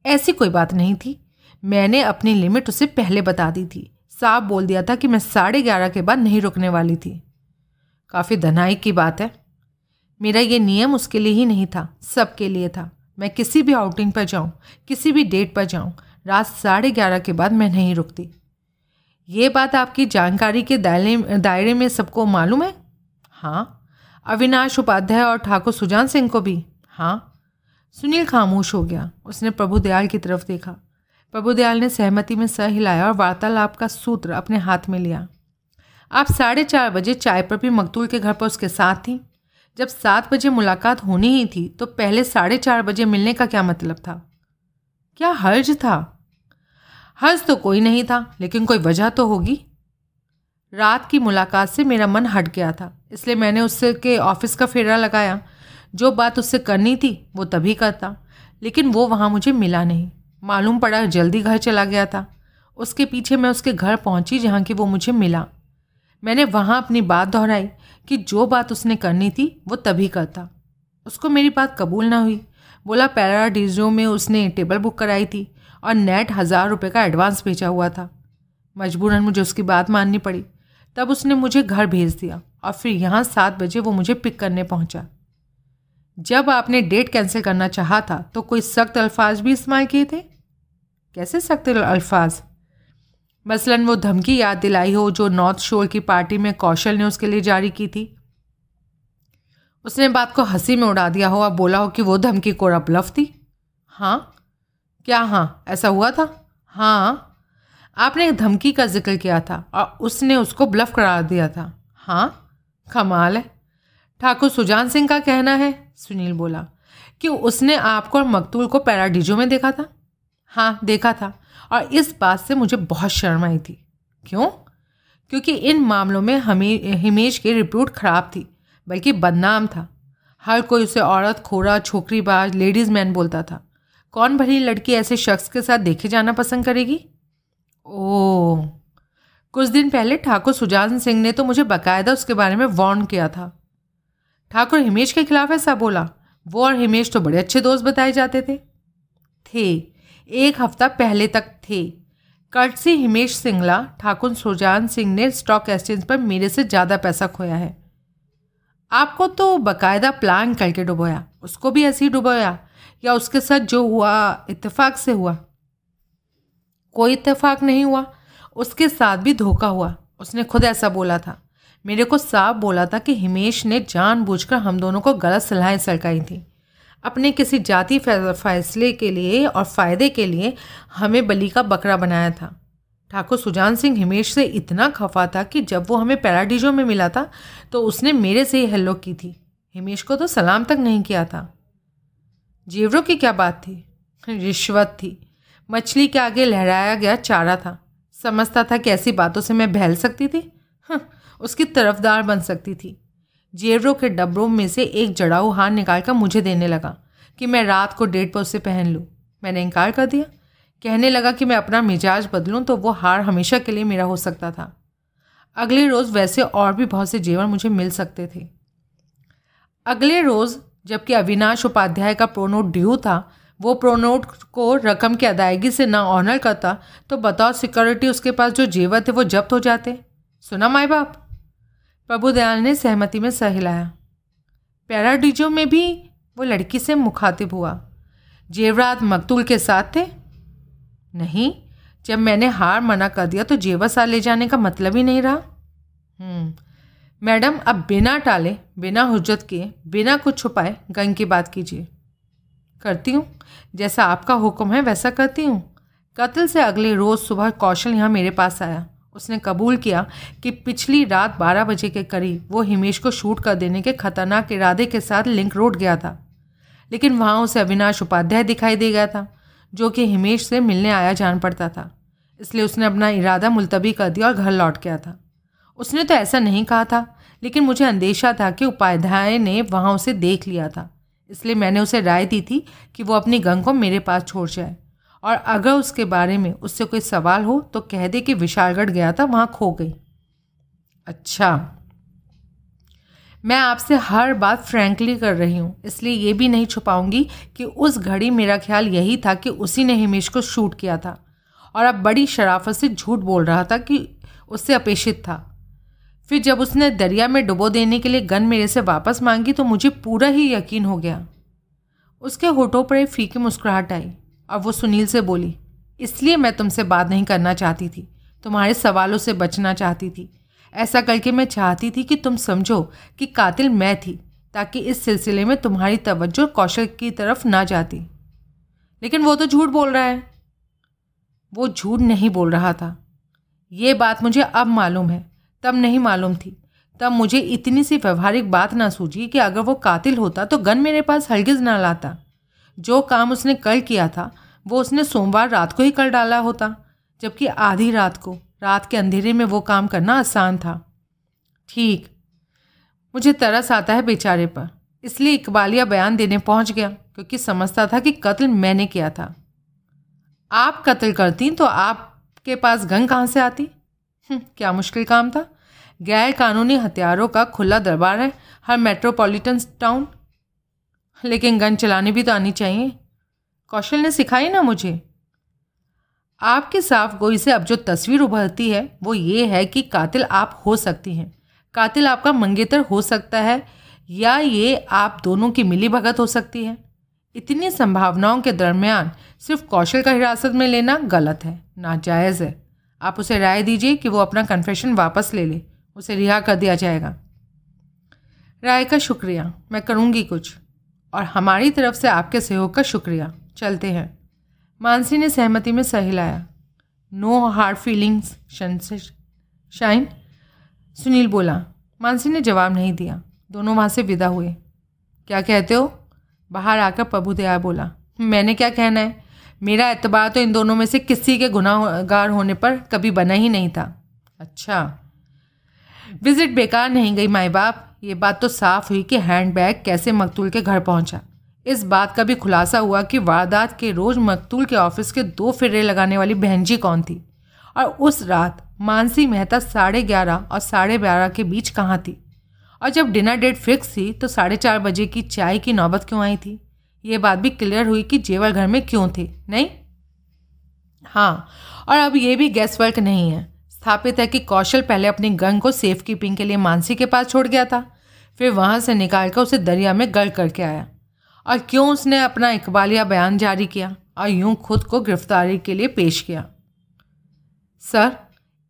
ऐसी कोई बात नहीं थी। मैंने अपनी लिमिट उसे पहले बता दी थी। साफ़ बोल दिया था कि मैं साढ़े ग्यारह के बाद नहीं रुकने वाली थी। काफ़ी धनाई की बात है। मेरा ये नियम उसके लिए ही नहीं था, सबके लिए था। मैं किसी भी आउटिंग पर जाऊँ, किसी भी डेट पर जाऊँ, रात साढ़े ग्यारह के बाद मैं नहीं रुकती। ये बात आपकी जानकारी के दायरे दायरे में सबको मालूम है? हाँ। अविनाश उपाध्याय और ठाकुर सुजान सिंह को भी? हाँ। सुनील खामोश हो गया। उसने प्रभुदयाल की तरफ़ देखा। प्रभुदयाल ने सहमति में सर हिलाया और वार्तालाप का सूत्र अपने हाथ में लिया। आप साढ़े चार बजे चाय पर भी मकतूल के घर पर उसके साथ थी। जब सात बजे मुलाकात होनी ही थी तो पहले साढ़े चार बजे मिलने का क्या मतलब था? क्या हर्ज था? हर्ज तो कोई नहीं था, लेकिन कोई वजह तो होगी। रात की मुलाकात से मेरा मन हट गया था, इसलिए मैंने उससे के ऑफ़िस का फेरा लगाया। जो बात उससे करनी थी, वो तभी करता, लेकिन वो वहाँ मुझे मिला नहीं। मालूम पड़ा जल्दी घर चला गया था। उसके पीछे मैं उसके घर पहुँची जहाँ की वो मुझे मिला। मैंने वहाँ अपनी बात दोहराई कि जो बात उसने करनी थी, वो तभी करता। उसको मेरी बात कबूल ना हुई। बोला पैराडीजो में उसने टेबल बुक कराई थी। और नेट हज़ार रुपये का एडवांस भेजा हुआ था। मजबूरन मुझे उसकी बात माननी पड़ी। तब उसने मुझे घर भेज दिया और फिर यहाँ सात बजे वो मुझे पिक करने पहुँचा। जब आपने डेट कैंसिल करना चाहा था तो कोई सख्त अल्फाज भी इस्तेमाल किए थे? कैसे सख्त अल्फाज? मसलन वो धमकी याद दिलाई हो जो नॉर्थ शोर की पार्टी में कौशल ने उसके लिए जारी की थी। उसने बात को हँसी में उड़ा दिया हो और बोला हो कि वो धमकी कोरा ब्लफ थी हाँ क्या? हाँ ऐसा हुआ था? हाँ। आपने एक धमकी का ज़िक्र किया था और उसने उसको ब्लफ करार दिया था। हाँ कमाल है। ठाकुर सुजान सिंह का कहना है, सुनील बोला, कि उसने आपको और मकतूल को पैराडीजो में देखा था? हाँ देखा था और इस बात से मुझे बहुत शर्म आई थी। क्यों? क्योंकि इन मामलों में हमें, हिमेश की रिप्यूट ख़राब थी, बल्कि बदनाम था। हर कोई उसे औरत, खोरा, छोकरीबाज, लेडीज़ मैन बोलता था। कौन भली लड़की ऐसे शख्स के साथ देखे जाना पसंद करेगी? ओ, कुछ दिन पहले ठाकुर सुजान सिंह ने तो मुझे बाकायदा उसके बारे में वार्न किया था। ठाकुर हिमेश के खिलाफ ऐसा बोला। वो और हिमेश तो बड़े अच्छे दोस्त बताए जाते थे। थे। एक हफ़्ता पहले तक थे। कर्टसी हिमेश सिंगला, ठाकुर सुजान सिंह ने स्टॉक एक्सचेंज पर मेरे से ज़्यादा पैसा खोया है। आपको तो बकायदा प्लान करके डुबोया। उसको भी ऐसे ही डुबोया। या उसके साथ जो हुआ, इत्तेफाक से हुआ। कोई इत्तेफाक नहीं हुआ। उसके साथ भी धोखा हुआ। उसने खुद ऐसा बोला था। मेरे को साफ़ बोला था कि हिमेश ने जानबूझकर हम दोनों को गलत सलाहें सरकाई थी। अपने किसी जाति फैसले के लिए और फ़ायदे के लिए हमें बली का बकरा बनाया था। ठाकुर सुजान सिंह हिमेश से इतना खफा था कि जब वो हमें पैराडीजो में मिला था तो उसने मेरे से ही हेलो की थी। हिमेश को तो सलाम तक नहीं किया था। जेवरों की क्या बात थी? रिश्वत थी। मछली के आगे लहराया गया चारा था। समझता था कि ऐसी बातों से मैं बहल सकती थी? उसकी तरफदार बन सकती थी। जेवरों के डब्बों में से एक जड़ाऊ हार निकाल कर मुझे देने लगा कि मैं रात को डेट पर उसे पहन लूँ। मैंने इनकार कर दिया। कहने लगा कि मैं अपना मिजाज बदलूँ तो वो हार हमेशा के लिए मेरा हो सकता था। अगले रोज़ वैसे और भी बहुत से जेवर मुझे मिल सकते थे। अगले रोज़ जबकि अविनाश उपाध्याय का प्रोनोट ड्यू था वो प्रोनोट को रकम की अदायगी से ना ऑनर करता तो बताओ सिक्योरिटी उसके पास जो जेवर थे वो जब्त हो जाते। सुना माए बाप? प्रभुदयाल ने सहमति में सह हिलाया। पैराडीजो में भी वो लड़की से मुखातिब हुआ। जेवरात मकतूल के साथ थे? नहीं जब मैंने हार मना कर दिया तो जेवर साथ ले जाने का मतलब ही नहीं रहा। हम्म, मैडम अब बिना टाले, बिना हुज्जत किए, बिना कुछ छुपाए गंग की बात कीजिए। करती हूँ। जैसा आपका हुक्म है, वैसा करती हूँ। कत्ल से अगले रोज़ सुबह कौशल यहाँ मेरे पास आया। उसने कबूल किया कि पिछली रात 12 बजे के करीब वो हिमेश को शूट कर देने के खतरनाक इरादे के साथ लिंक रोड गया था। लेकिन वहाँ उसे अविनाश उपाध्याय दिखाई दे गया था, जो कि हिमेश से मिलने आया जान पड़ता था। इसलिए उसने अपना इरादा मुलतवी कर दिया और घर लौट गया था। उसने तो ऐसा नहीं कहा था, लेकिन मुझे अंदेशा था कि उपाध्याय ने वहाँ उसे देख लिया था। इसलिए मैंने उसे राय दी थी कि वो अपनी गंग को मेरे पास छोड़ जाए। और अगर उसके बारे में उससे कोई सवाल हो तो कह दे कि विशालगढ़ गया था, वहाँ खो गई। अच्छा। मैं आपसे हर बात फ्रैंकली कर रही हूँ, इसलिए ये भी नहीं छुपाऊँगी कि उस घड़ी मेरा ख्याल यही था कि उसी ने हिमेश को शूट किया था। और अब बड़ी शराफत से झूठ बोल रहा था कि उससे अपेक्षित था। फिर जब उसने दरिया में डुबो देने के लिए गन मेरे से वापस मांगी तो मुझे पूरा ही यकीन हो गया। उसके होठों पर एक फीकी मुस्कुराहट आई। और वो सुनील से बोली, इसलिए मैं तुमसे बात नहीं करना चाहती थी। तुम्हारे सवालों से बचना चाहती थी। ऐसा करके मैं चाहती थी कि तुम समझो कि कातिल मैं थी, ताकि इस सिलसिले में तुम्हारी तवज्जो कौशल की तरफ़ ना जाती। लेकिन वो तो झूठ बोल रहा है। वो झूठ नहीं बोल रहा था। ये बात मुझे अब मालूम है। तब नहीं मालूम थी। तब मुझे इतनी सी व्यवहारिक बात ना सूझी कि अगर वो कातिल होता तो गन मेरे पास हरगिज़ ना लाता। जो काम उसने कल किया था वो उसने सोमवार रात को ही कर डाला होता जबकि आधी रात को रात के अंधेरे में वो काम करना आसान था। ठीक। मुझे तरस आता है बेचारे पर इसलिए इकबालिया बयान देने पहुँच गया क्योंकि समझता था कि कत्ल मैंने किया था। आप कत्ल करती तो आपके पास गन कहाँ से आती? हम्म, क्या मुश्किल काम था? गैर कानूनी हथियारों का खुला दरबार है। हर मेट्रोपॉलिटन टाउन लेकिन गन चलानी भी तो आनी चाहिए। कौशल ने सिखाई ना मुझे। आपके साफ़ गोई से अब जो तस्वीर उभरती है, वो ये है कि कातिल आप हो सकती हैं। कातिल आपका मंगेतर हो सकता है, या ये आप दोनों की मिली भगत हो सकती है। इतनी संभावनाओं के दरमियान सिर्फ़ कौशल का हिरासत में लेना गलत है, नाजायज़ है। आप उसे राय दीजिए कि वो अपना कन्फेशन वापस ले ले। उसे रिहा कर दिया जाएगा। राय का शुक्रिया। मैं करूँगी कुछ। और हमारी तरफ़ से आपके सहयोग का शुक्रिया। चलते हैं। मानसी ने सहमति में सहिलाया। No hard feelings shine. Sunil बोला, मानसी ने जवाब नहीं दिया। दोनों वहाँ से विदा हुए। क्या कहते हो? बाहर आकर प्रभु दया बोला, मैंने क्या कहना है? मेरा एतबार तो इन दोनों में से किसी के गुनाहगार होने पर कभी बना ही नहीं था। अच्छा। विज़िट बेकार नहीं गई माए बाप। ये बात तो साफ़ हुई कि हैंडबैग कैसे मकतूल के घर पहुँचा। इस बात का भी खुलासा हुआ कि वारदात के रोज़ मकतूल के ऑफ़िस के दो फेरे लगाने वाली बहन जी कौन थी? और उस रात मानसी मेहता साढ़े ग्यारह और साढ़े बारह के बीच कहाँ थी? और जब डिनर डेट फिक्स थी तो साढ़े चार बजे की चाय की नौबत क्यों आई थी? ये बात भी क्लियर हुई कि जेवर घर में क्यों थे, नहीं? हाँ और अब ये भी गैस वर्क नहीं है। स्थापित है कि कौशल पहले अपनी गन को सेफ़ कीपिंग के लिए मानसी के पास छोड़ गया था। फिर वहाँ से निकाल कर उसे दरिया में गड़ करके आया। और क्यों उसने अपना इकबालिया बयान जारी किया और यूँ खुद को गिरफ्तारी के लिए पेश किया? सर,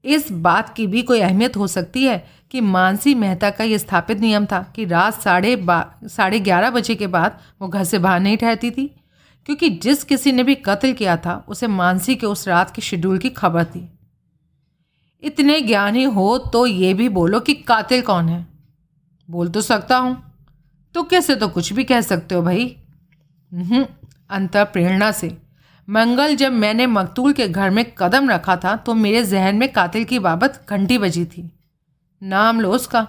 इस बात की भी कोई अहमियत हो सकती है कि मानसी मेहता का ये स्थापित नियम था कि रात साढ़े साढ़े ग्यारह बजे के बाद वो घर से बाहर नहीं ठहरती थी। क्योंकि जिस किसी ने भी कत्ल किया था, उसे मानसी के उस रात के शेड्यूल की खबर थी। इतने ज्ञानी हो तो ये भी बोलो कि कातिल कौन है। बोल तो सकता हूँ। तो कैसे तो कुछ भी कह सकते हो भाई। अंत प्रेरणा से। मंगल, जब मैंने मकतूल के घर में कदम रखा था तो मेरे जहन में कातिल की बाबत घंटी बजी थी। नाम लो उसका।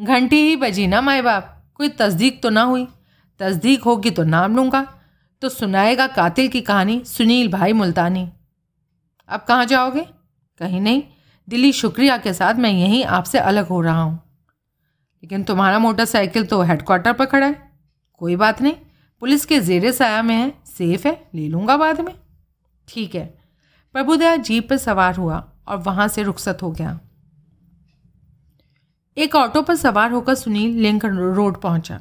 घंटी ही बजी ना, माए बाप। कोई तस्दीक तो ना हुई। तस्दीक होगी तो नाम लूँगा। तो सुनाएगा कातिल की कहानी सुनील भाई मुल्तानी। अब कहाँ जाओगे? कहीं नहीं। दिली, शुक्रिया के साथ मैं यहीं आपसे अलग हो रहा हूँ। लेकिन तुम्हारा मोटरसाइकिल तो हेडक्वार्टर पर खड़ा है। कोई बात नहीं, पुलिस के जेरे साया में है सेफ़ है, ले लूँगा बाद में। ठीक है प्रभुदया जीप पर सवार हुआ और वहाँ से रुखसत हो गया। एक ऑटो पर सवार होकर सुनील लिंक रोड पहुँचा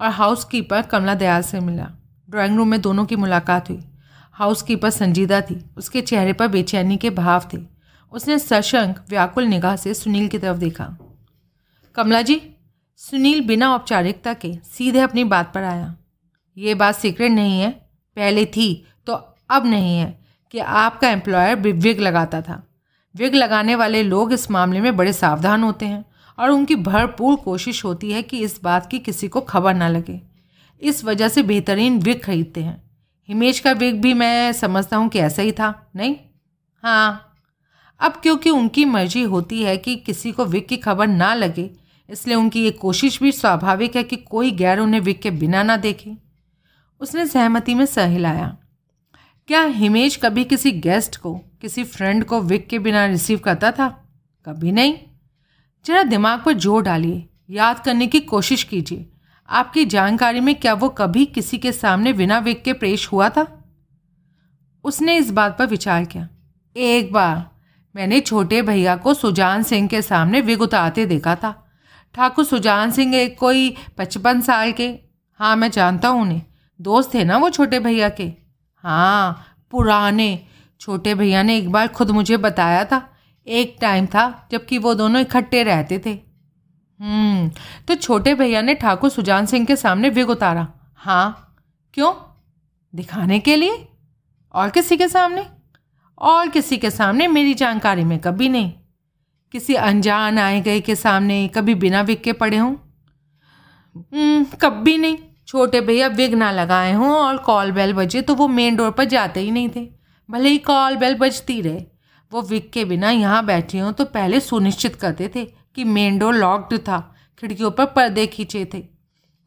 और हाउस कीपर कमला दयाल से मिला। ड्राइंग रूम में दोनों की मुलाकात हुई। हाउस कीपर संजीदा थी। उसके चेहरे पर बेचैनी के भाव थे। उसने सशंक, व्याकुल निगाह से सुनील की तरफ़ देखा। कमला जी, सुनील बिना औपचारिकता के सीधे अपनी बात पर आया। ये बात सीक्रेट नहीं है। पहले थी तो अब नहीं है कि आपका एम्प्लॉयर विग लगाता था। विग लगाने वाले लोग इस मामले में बड़े सावधान होते हैं और उनकी भरपूर कोशिश होती है कि इस बात की किसी को खबर ना लगे। इस वजह से बेहतरीन विग खरीदते हैं। हिमेश का विग भी मैं समझता हूँ कि ऐसा ही था, नहीं? हाँ अब क्योंकि उनकी मर्ज़ी होती है कि किसी को विक की खबर ना लगे, इसलिए उनकी ये कोशिश भी स्वाभाविक है कि कोई गैर उन्हें विक के बिना ना देखे। उसने सहमति में सह हिलाया। क्या हिमेश कभी किसी गेस्ट को, किसी फ्रेंड को विक के बिना रिसीव करता था? कभी नहीं। जरा दिमाग पर ज़ोर डालिए, याद करने की कोशिश कीजिए। आपकी जानकारी में क्या वो कभी किसी के सामने बिना विक के पेश हुआ था? उसने इस बात पर विचार किया। एक बार। मैंने छोटे भैया को सुजान सिंह के सामने विग उतारते देखा था। ठाकुर सुजान सिंह एक कोई पचपन साल के। हाँ मैं जानता हूँ उन्हें। दोस्त थे ना वो छोटे भैया के? हाँ पुराने। छोटे भैया ने एक बार खुद मुझे बताया था। एक टाइम था जबकि वो दोनों इकट्ठे रहते थे। हम्म तो छोटे भैया ने ठाकुर सुजान सिंह के सामने विग उतारा हाँ क्यों? दिखाने के लिए? और किसी के सामने? और किसी के सामने मेरी जानकारी में कभी नहीं। किसी अनजान आए गए के सामने कभी बिना विग के पड़े हों? हम्म, कभी नहीं। छोटे भैया विग ना लगाए हों और कॉल बेल बजे तो वो मेन डोर पर जाते ही नहीं थे। भले ही कॉल बेल बजती रहे। वो विग के बिना यहाँ बैठे हों तो पहले सुनिश्चित करते थे कि मेन डोर लॉक्ड था। खिड़कियों पर पर्दे खींचे थे।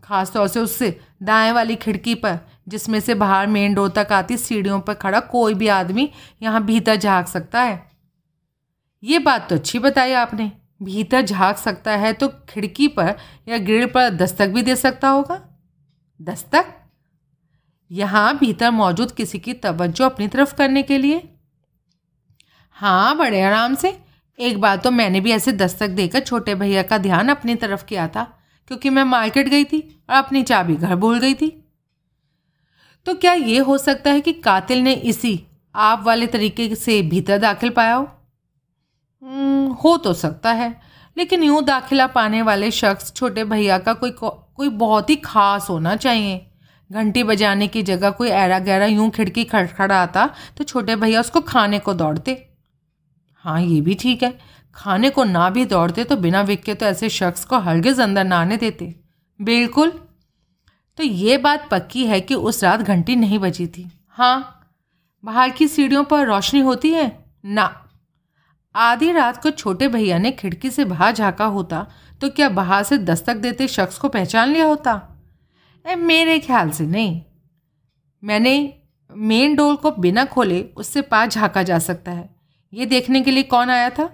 खासतौर से उससे दाएँ वाली खिड़की पर। जिसमें से बाहर मेन डोर तक आती सीढ़ियों पर खड़ा कोई भी आदमी यहाँ भीतर झाँक सकता है। ये बात तो अच्छी बताई आपने। भीतर झाँक सकता है तो खिड़की पर या ग्रिल पर दस्तक भी दे सकता होगा। दस्तक? यहाँ भीतर मौजूद किसी की तवज्जो अपनी तरफ़ करने के लिए। हाँ बड़े आराम से। एक बार तो मैंने भी ऐसे दस्तक देकर छोटे भैया का ध्यान अपनी तरफ़ किया था, क्योंकि मैं मार्केट गई थी और अपनी चाबी घर भूल गई थी। तो क्या ये हो सकता है कि कातिल ने इसी आप वाले तरीके से भीतर दाखिल पाया हो? हम्म, हो तो सकता है लेकिन यूँ दाखिला पाने वाले शख्स छोटे भैया का कोई कोई बहुत ही खास होना चाहिए। घंटी बजाने की जगह कोई ऐरा गहरा यूँ खिड़की खड़खड़ाता तो छोटे भैया उसको खाने को दौड़ते। हाँ ये भी ठीक है खाने को ना भी दौड़ते तो बिना विक के तो ऐसे शख्स को हरगिज अंदर ना आने देते। बिल्कुल तो ये बात पक्की है कि उस रात घंटी नहीं बजी थी। हाँ। बाहर की सीढ़ियों पर रोशनी होती है? ना। आधी रात को छोटे भैया ने खिड़की से बाहर झाँका होता तो क्या बाहर से दस्तक देते शख्स को पहचान लिया होता? ए, मेरे ख्याल से नहीं। मैंने मेन डोर को बिना खोले उससे पार झाँका जा सकता है। ये देखने के लिए कौन आया था?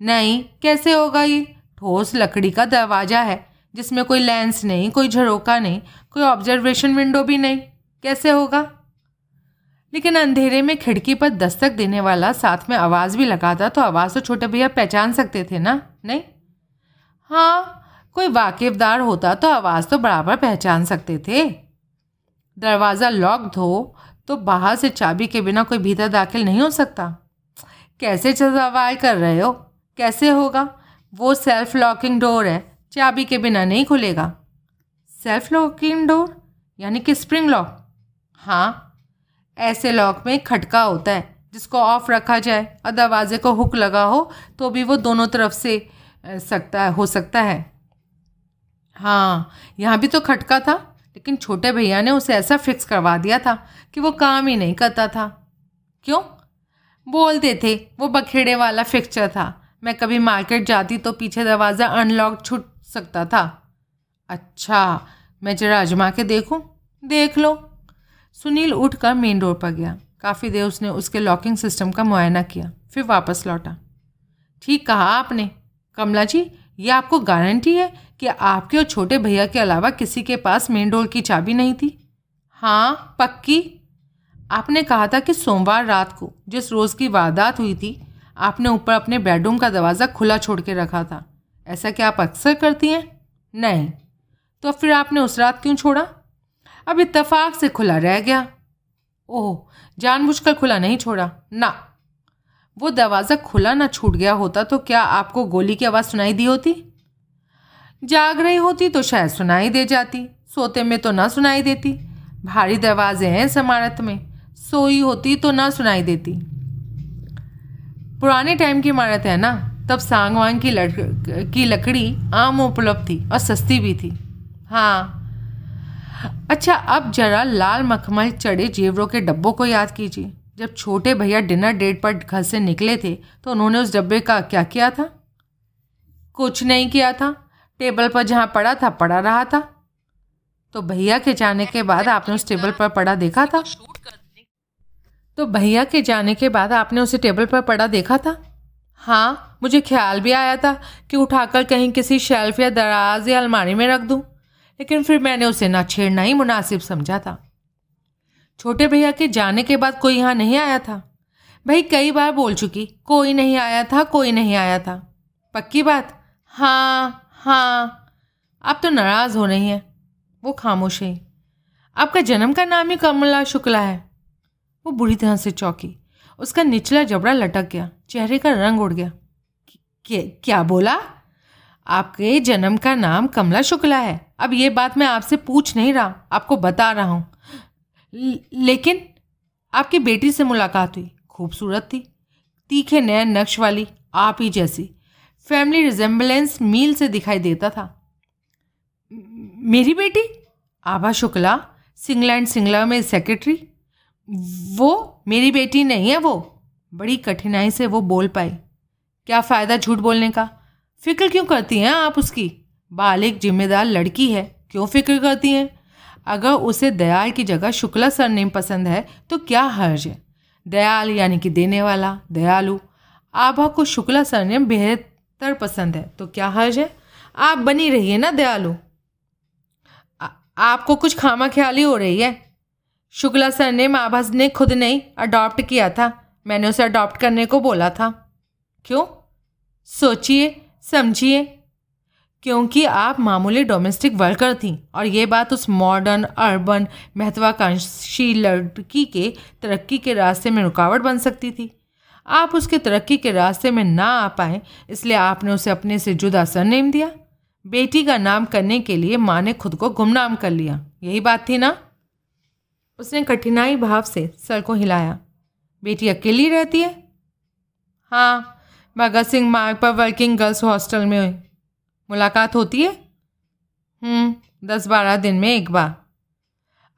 नहीं। कैसे होगा ये? ठोस लकड़ी का दरवाज़ा है। जिसमें कोई लेंस नहीं, कोई झरोका नहीं, कोई ऑब्जर्वेशन विंडो भी नहीं। कैसे होगा? लेकिन अंधेरे में खिड़की पर दस्तक देने वाला साथ में आवाज़ भी लगाता तो आवाज़ तो छोटे भैया पहचान सकते थे ना, नहीं? हाँ कोई वाकिफदार होता तो आवाज़ तो बराबर पहचान सकते थे। दरवाज़ा लॉक्ड हो तो बाहर से चाबी के बिना कोई भीतर दाखिल नहीं हो सकता। कैसे सवाल कर रहे हो? कैसे होगा? वो सेल्फ लॉकिंग डोर है। चाबी के बिना नहीं खुलेगा। सेल्फ लॉकिंग डोर यानी कि स्प्रिंग लॉक हाँ ऐसे लॉक में खटका होता है, जिसको ऑफ़ रखा जाए, और दरवाजे को हुक लगा हो तो भी वो दोनों तरफ़ से सकता, हो सकता है। हाँ यहाँ भी तो खटका था, लेकिन छोटे भैया ने उसे ऐसा फिक्स करवा दिया था, कि वो काम ही नहीं करता था। क्यों? बोलते थे, वो बखेड़े वाला फिक्सचर था। मैं कभी मार्केट जाती तो पीछे दरवाज़ा अनलॉक छूट सकता था। अच्छा मैं जरा अजमा के देखूँ? देख लो। सुनील उठकर मेन डोर पर गया। काफ़ी देर उसने उसके लॉकिंग सिस्टम का मुआयना किया, फिर वापस लौटा। ठीक कहा आपने। कमला जी, ये आपको गारंटी है कि आपके और छोटे भैया के अलावा किसी के पास मेन डोर की चाबी नहीं थी? हाँ पक्की। आपने कहा था कि सोमवार रात को जिस रोज़ की वारदात हुई थी, आपने ऊपर अपने बेडरूम का दरवाज़ा खुला छोड़ के रखा था। ऐसा क्या आप अक्सर करती हैं? नहीं। तो फिर आपने उस रात क्यों छोड़ा? अब इत्तेफाक से खुला रह गया। ओह, जानबूझकर खुला नहीं छोड़ा। ना। वो दरवाज़ा खुला ना छूट गया होता तो क्या आपको गोली की आवाज़ सुनाई दी होती? जाग रही होती तो शायद सुनाई दे जाती। सोते में तो ना सुनाई देती। भारी दरवाजे हैं इस इमारत में। सोई होती तो ना सुनाई देती। पुराने टाइम की इमारत है ना? तब सांगवान की लड़, की लकड़ी आम उपलब्ध थी और सस्ती भी थी। हाँ। अच्छा अब जरा लाल मखमल चढ़े जेवरों के डब्बों को याद कीजिए। जब छोटे भैया डिनर डेट पर घर से निकले थे तो उन्होंने उस डब्बे का क्या किया था? कुछ नहीं किया था। टेबल पर जहाँ पड़ा था, पड़ा रहा था। तो भैया के जाने के बाद आपने उस टेबल पर पड़ा देखा था? तो भैया के जाने के बाद आपने उसे टेबल पर पड़ा देखा था? हाँ। मुझे ख्याल भी आया था कि उठाकर कहीं किसी शेल्फ या दराज या अलमारी में रख दूँ, लेकिन फिर मैंने उसे ना छेड़ना ही मुनासिब समझा था। छोटे भैया के जाने के बाद कोई यहाँ नहीं आया था। भाई कई बार बोल चुकी, कोई नहीं आया था, कोई नहीं आया था। पक्की बात? हाँ हाँ। आप तो नाराज़ हो रही हैं। वो खामोश है। आपका जन्म का नाम ही कमला शुक्ला है। वो बुरी तरह से चौंकी। उसका निचला जबड़ा लटक गया। चेहरे का रंग उड़ गया। क्या बोला? आपके जन्म का नाम कमला शुक्ला है। अब ये बात मैं आपसे पूछ नहीं रहा, आपको बता रहा हूँ। लेकिन आपकी बेटी से मुलाकात हुई, खूबसूरत थी, तीखे नए नक्श वाली, आप ही जैसी। फैमिली रिजेम्बलेंस मील से दिखाई देता था। मेरी बेटी? आभा शुक्ला, सिंगला एंड सिंगला में सेक्रेटरी? वो मेरी बेटी नहीं है वो। बड़ी कठिनाई से वो बोल पाई। क्या फ़ायदा झूठ बोलने का? फ़िक्र क्यों करती हैं आप उसकी? बालिक जिम्मेदार लड़की है, क्यों फ़िक्र करती हैं? अगर उसे दयाल की जगह शुक्ला सरनेम पसंद है तो क्या हर्ज है? दयाल यानी कि देने वाला, दयालु। आभा को शुक्ला सरनेम बेहतर पसंद है तो क्या हर्ज है? आप बनी रहिए ना दयालु। आपको कुछ खामा ख्याली हो रही है? शुक्ला सर ने आभास ने खुद नहीं अडॉप्ट किया था। मैंने उसे अडॉप्ट करने को बोला था। क्यों? सोचिए, समझिए। क्योंकि आप मामूली डोमेस्टिक वर्कर थी और ये बात उस मॉडर्न अर्बन महत्वाकांक्षी लड़की के तरक्की के रास्ते में रुकावट बन सकती थी। आप उसके तरक्की के रास्ते में ना आ पाए, इसलिए आपने उसे अपने से जुदा सरनेम दिया। बेटी का नाम करने के लिए माँ ने खुद को गुमनाम कर लिया। यही बात थी ना? उसने कठिनाई भाव से सर को हिलाया। बेटी अकेली रहती है? हाँ भगत सिंह मार्ग पर वर्किंग गर्ल्स हॉस्टल में मुलाकात होती है? हम्म, दस बारह दिन में एक बार।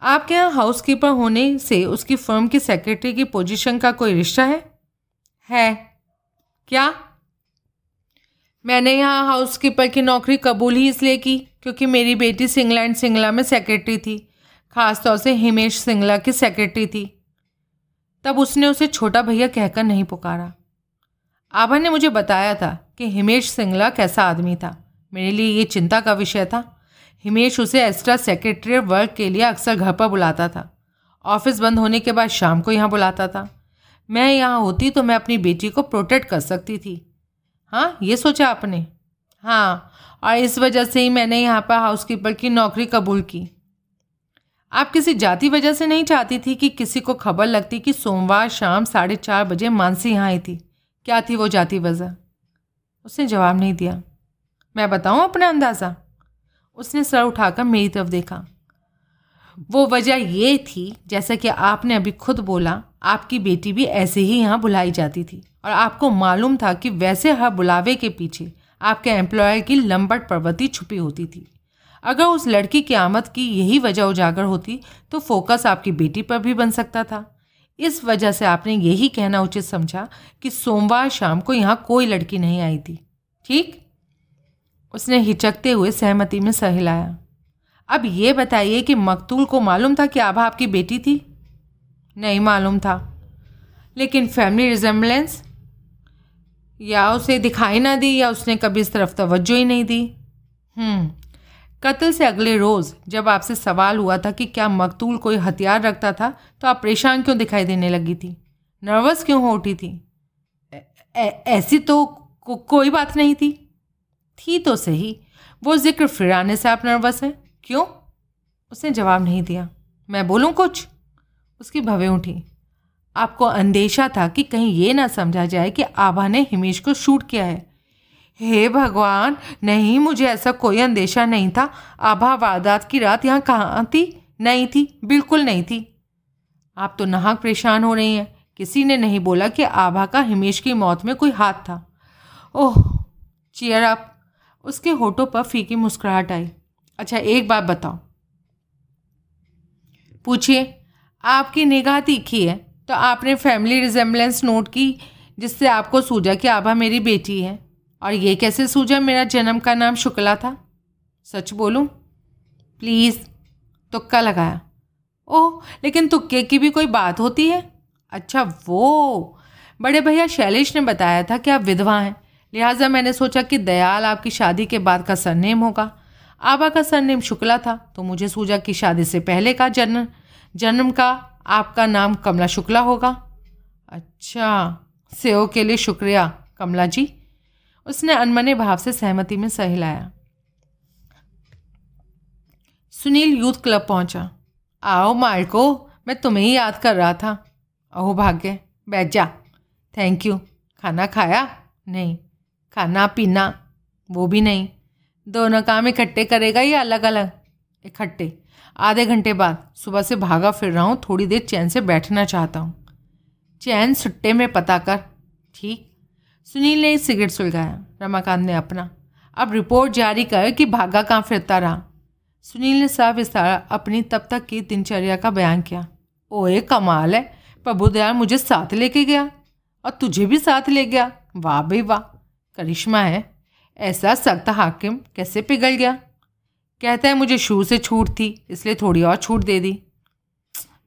आपके यहाँ हाउसकीपर होने से उसकी फर्म की सेक्रेटरी की पोजीशन का कोई रिश्ता है? है। क्या? मैंने यहाँ हाउसकीपर की नौकरी कबूल ही इसलिए की क्योंकि मेरी बेटी सिंगला एंड सिंगला में सेक्रेटरी थी खासतौर से हिमेश सिंगला की सेक्रेटरी थी। तब उसने उसे छोटा भैया कहकर नहीं पुकारा। आभा ने मुझे बताया था कि हिमेश सिंगला कैसा आदमी था। मेरे लिए ये चिंता का विषय था। हिमेश उसे एक्स्ट्रा सेक्रेटरी वर्क के लिए अक्सर घर पर बुलाता था। ऑफ़िस बंद होने के बाद शाम को यहाँ बुलाता था। मैं यहाँ होती तो मैं अपनी बेटी को प्रोटेक्ट कर सकती थी। हाँ ये सोचा आपने? हाँ और इस वजह से ही मैंने यहाँ पर हाउसकीपर की नौकरी कबूल की। आप किसी जाति वजह से नहीं चाहती थी कि किसी को खबर लगती कि सोमवार शाम साढ़े चार बजे मानसी यहाँ आई थी। क्या थी वो जाती वजह? उसने जवाब नहीं दिया। मैं बताऊँ अपना अंदाज़ा? उसने सर उठाकर मेरी तरफ़ देखा। वो वजह ये थी, जैसा कि आपने अभी खुद बोला, आपकी बेटी भी ऐसे ही यहाँ बुलाई जाती थी। और आपको मालूम था कि वैसे हर बुलावे के पीछे आपके एम्प्लॉयर की लंबट प्रवृत्ति छुपी होती थी। अगर उस लड़की की आमद की यही वजह उजागर होती तो फोकस आपकी बेटी पर भी बन सकता था। इस वजह से आपने यही कहना उचित समझा कि सोमवार शाम को यहाँ कोई लड़की नहीं आई थी। ठीक? उसने हिचकते हुए सहमति में सह हिलाया अब ये बताइए कि मकतूल को मालूम था कि आभा आपकी बेटी थी? नहीं मालूम था। लेकिन फैमिली रिजेम्बलेंस या उसे दिखाई ना दी या उसने कभी इस तरफ़ तवज्जो ही नहीं दी? हम्म। कत्ल से अगले रोज़ जब आपसे सवाल हुआ था कि क्या मकतूल कोई हथियार रखता था तो आप परेशान क्यों दिखाई देने लगी थी? नर्वस क्यों हो उठी थी? ऐसी तो को, कोई बात नहीं थी। थी तो सही। वो ज़िक्र फिर आने से आप नर्वस हैं? क्यों? उसने जवाब नहीं दिया। मैं बोलूँ कुछ? उसकी भवें उठी। आपको अंदेशा था कि कहीं ये ना समझा जाए कि आभा ने हिमेश को शूट किया है। हे भगवान, नहीं, मुझे ऐसा कोई अंदेशा नहीं था। आभा वारदात की रात यहाँ कहाँ थी? नहीं थी, बिल्कुल नहीं थी। आप तो नाहक परेशान हो रही हैं। किसी ने नहीं बोला कि आभा का हिमेश की मौत में कोई हाथ था। Oh, cheer up. उसके होठों पर फीकी मुस्कुराहट आई। अच्छा एक बात बताओ। पूछिए, आपकी निगाह तीखी है तो आपने फैमिली रिजेम्बलेंस नोट की जिससे आपको सूझा कि आभा मेरी बेटी है। और ये कैसे सूझा मेरा जन्म का नाम शुक्ला था? सच बोलूँ? प्लीज़ तुक्का लगाया। ओह, लेकिन तुक्के की भी कोई बात होती है? अच्छा वो। बड़े भैया, शैलेश ने बताया था कि आप विधवा हैं। लिहाजा मैंने सोचा कि दयाल आपकी शादी के बाद का सरनेम होगा। आबा का सरनेम शुक्ला था तो मुझे सूझा कि शादी से पहले का जन्म जन्म का आपका नाम कमला शुक्ला होगा। अच्छा सेव के लिए शुक्रिया, कमला जी। उसने अनमने भाव से सहमति में सहलाया। सुनील यूथ क्लब पहुँचा। आओ मार्को, मैं तुम्हें ही याद कर रहा था। अहो भाग्य, बैठ जा। थैंक यू खाना खाया? नहीं। खाना, पीना? वो भी नहीं। दोनों काम इकट्ठे करेगा या अलग अलग इकट्ठे। आधे घंटे बाद सुबह से भागा फिर रहा हूँ, थोड़ी देर चैन से बैठना चाहता हूँ। चैन सुट्टे में पता कर। ठीक। सुनील ने सिगरेट सुलगाया। रमाकांत ने अपना। अब रिपोर्ट जारी कर कि भागा कहाँ फिरता रहा। सुनील ने साफ़ विस्तार अपनी तब तक की दिनचर्या का बयान किया। ओए, कमाल है। प्रभुदयाल मुझे साथ लेके गया। और तुझे भी साथ ले गया। वाह भाई वाह। करिश्मा है। ऐसा सख्त हाकिम कैसे पिघल गया? कहता है, मुझे शू से छूट थी, इसलिए थोड़ी और छूट दे दी।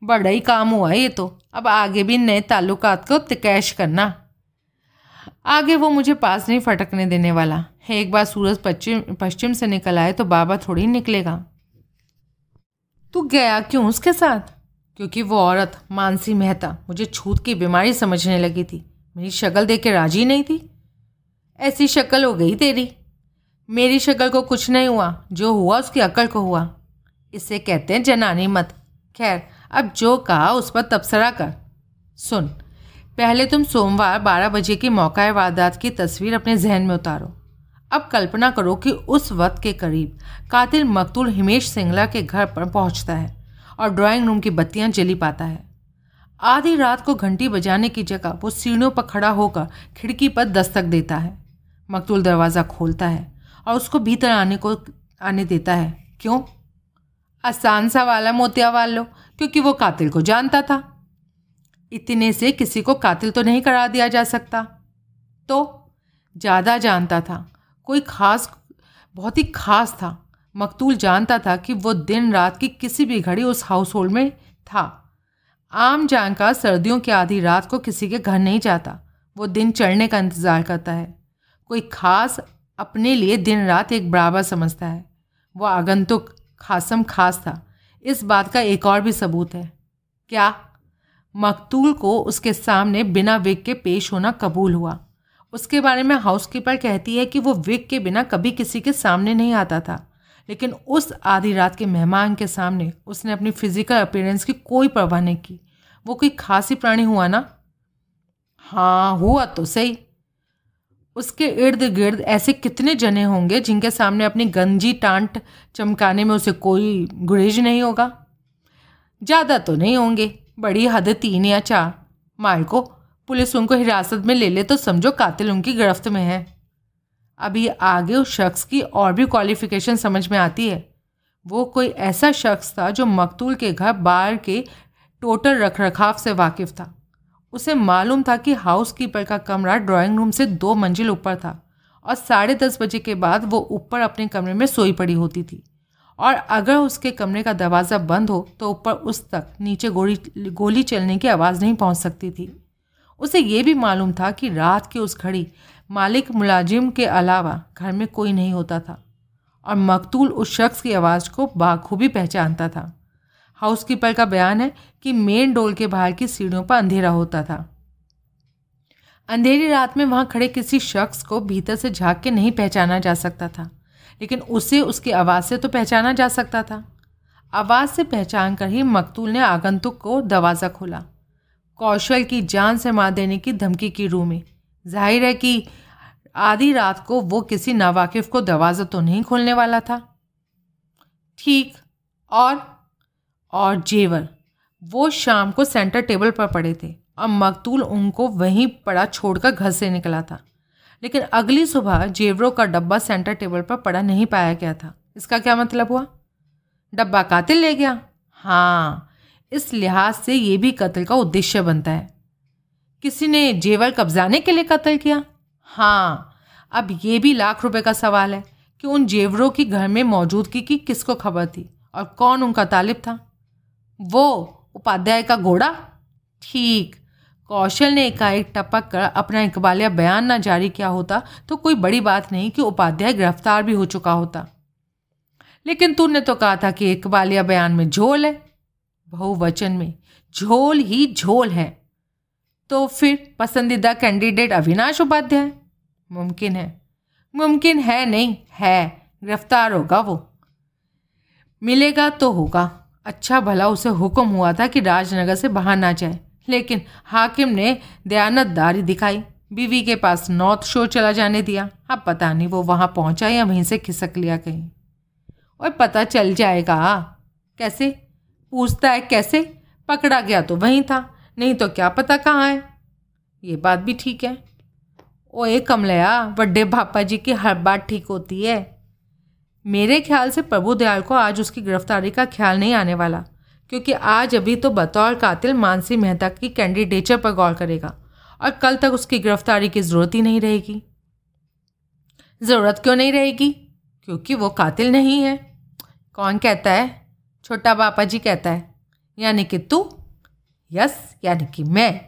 बड़ा ही काम हुआ ये तो। अब आगे भी नए ताल्लुकात को तकैश करना। आगे वो मुझे पास नहीं फटकने देने वाला। है एक बार सूरज पश्चिम पश्चिम से निकल आए तो बाबा थोड़ी निकलेगा। तू गया क्यों उसके साथ? क्योंकि वो औरत मानसी मेहता मुझे छूत की बीमारी समझने लगी थी। मेरी शक्ल देख के राज़ी नहीं थी। ऐसी शक्ल हो गई तेरी। मेरी शक्ल को कुछ नहीं हुआ। जो हुआ उसकी अकल को हुआ। इसे कहते हैं जनानी मत। खैर, अब जो कहा उस पर तबसरा कर। सुन पहले तुम सोमवार बारह बजे की मौका वारदात की तस्वीर अपने जहन में उतारो। अब कल्पना करो कि उस वक्त के करीब कातिल मकतूल हिमेश सिंगला के घर पर पहुँचता है और ड्राइंग रूम की बत्तियाँ जली पाता है। आधी रात को घंटी बजाने की जगह वो सीढ़ियों पर खड़ा होकर खिड़की पर दस्तक देता है। मकतूल दरवाज़ा खोलता है और उसको भीतर आने को, आने देता है। क्यों? आसान सा वाला मोतिया वाल लो, क्योंकि वो कातिल को जानता था। इतने से किसी को कातिल तो नहीं करा दिया जा सकता। तो ज़्यादा जानता था, कोई खास, बहुत ही खास था, मकतूल जानता था कि वो दिन रात की किसी भी घड़ी उस हाउस होल्ड में था। आम जानकार सर्दियों की आधी रात को किसी के घर नहीं जाता, वो दिन चढ़ने का इंतज़ार करता है। कोई खास अपने लिए दिन रात एक बराबर समझता है। वह आगंतुक खासम खास था। इस बात का एक और भी सबूत है। क्या? मकतूल को उसके सामने बिना विग के पेश होना कबूल हुआ। उसके बारे में हाउसकीपर कहती है कि वो विग के बिना कभी किसी के सामने नहीं आता था। लेकिन उस आधी रात के मेहमान के सामने उसने अपनी फ़िज़िकल अपीयरेंस की कोई परवाह नहीं की। वो कोई खासी प्राणी हुआ ना? हाँ हुआ तो सही। उसके इर्द गिर्द ऐसे कितने जने होंगे जिनके सामने अपनी गंजी टांट चमकाने में उसे कोई गुरेज नहीं होगा? ज़्यादा तो नहीं होंगे। बड़ी हद तीन या चार। माल को पुलिस उनको हिरासत में ले ले तो समझो कातिल उनकी गिरफ्त में है। अभी आगे उस शख्स की और भी क्वालिफिकेशन समझ में आती है। वो कोई ऐसा शख्स था जो मकतूल के घर बार के टोटल रख रखाव से वाकिफ़ था। उसे मालूम था कि हाउस कीपर का कमरा ड्राइंग रूम से दो मंजिल ऊपर था और साढ़े दस बजे के बाद वो ऊपर अपने कमरे में सोई पड़ी होती थी। और अगर उसके कमरे का दरवाज़ा बंद हो तो ऊपर उस तक नीचे गोली गोली चलने की आवाज़ नहीं पहुँच सकती थी। उसे ये भी मालूम था कि रात की उस घड़ी मालिक मुलाजिम के अलावा घर में कोई नहीं होता था, और मकतूल उस शख्स की आवाज़ को बाखूबी पहचानता था। हाउसकीपर का बयान है कि मेन डोल के बाहर की सीढ़ियों पर अंधेरा होता था। अंधेरी रात में वहाँ खड़े किसी शख्स को भीतर से झाँक के नहीं पहचाना जा सकता था। लेकिन उसे उसकी आवाज़ से तो पहचाना जा सकता था। आवाज़ से पहचान कर ही मकतूल ने आगंतुक को दरवाज़ा खोला। कौशल की जान से मार देने की धमकी की रूह में। ज़ाहिर है कि आधी रात को वो किसी नावाकिफ को दरवाज़ा तो नहीं खोलने वाला था। ठीक, और और जेवर। वो शाम को सेंटर टेबल पर पड़े थे। और मकतूल उनको वहीं पड़ा छोड़कर घर से निकला था। लेकिन अगली सुबह जेवरों का डब्बा सेंटर टेबल पर पड़ा नहीं पाया गया था। इसका क्या मतलब हुआ? डब्बा कातिल ले गया? हाँ इस लिहाज से ये भी कत्ल का उद्देश्य बनता है। किसी ने जेवर कब्जाने के लिए कत्ल किया? हाँ अब ये भी लाख रुपए का सवाल है कि उन जेवरों की घर में मौजूदगी की किसको खबर थी और कौन उनका तालिब था? वो उपाध्याय का घोड़ा? ठीक कौशल ने एकाएक टपक कर अपना इकबालिया बयान ना जारी किया होता तो कोई बड़ी बात नहीं कि उपाध्याय गिरफ़्तार भी हो चुका होता। लेकिन तूने तो कहा था कि इकबालिया बयान में झोल है। बहुवचन में, झोल ही झोल है। तो फिर पसंदीदा कैंडिडेट अविनाश उपाध्याय? मुमकिन है। मुमकिन है नहीं, है। गिरफ़्तार होगा वो। मिलेगा तो होगा। अच्छा भला उसे हुक्म हुआ था कि राजनगर से बाहर ना जाए। लेकिन हाकिम ने दयानतदारी दिखाई। बीवी के पास नॉर्थ शोर चला जाने दिया। अब पता नहीं वो वहाँ पहुँचा या वहीं से खिसक लिया कहीं। और पता चल जाएगा। कैसे? पूछता है कैसे? पकड़ा गया तो वहीं था, नहीं तो क्या पता कहाँ है? ये बात भी ठीक है। ओए कमलया बड्डे भापा जी की हर बात ठीक होती है। मेरे ख्याल से प्रभु दयाल को आज उसकी गिरफ्तारी का ख्याल नहीं आने वाला। क्योंकि आज अभी तो बतौर कातिल मानसी मेहता की कैंडिडेचर पर गौर करेगा और कल तक उसकी गिरफ्तारी की ज़रूरत ही नहीं रहेगी। ज़रूरत क्यों नहीं रहेगी? क्योंकि वो कातिल नहीं है। कौन कहता है? छोटा पापा जी कहता है, यानी कि तू, यस, यानी कि मैं।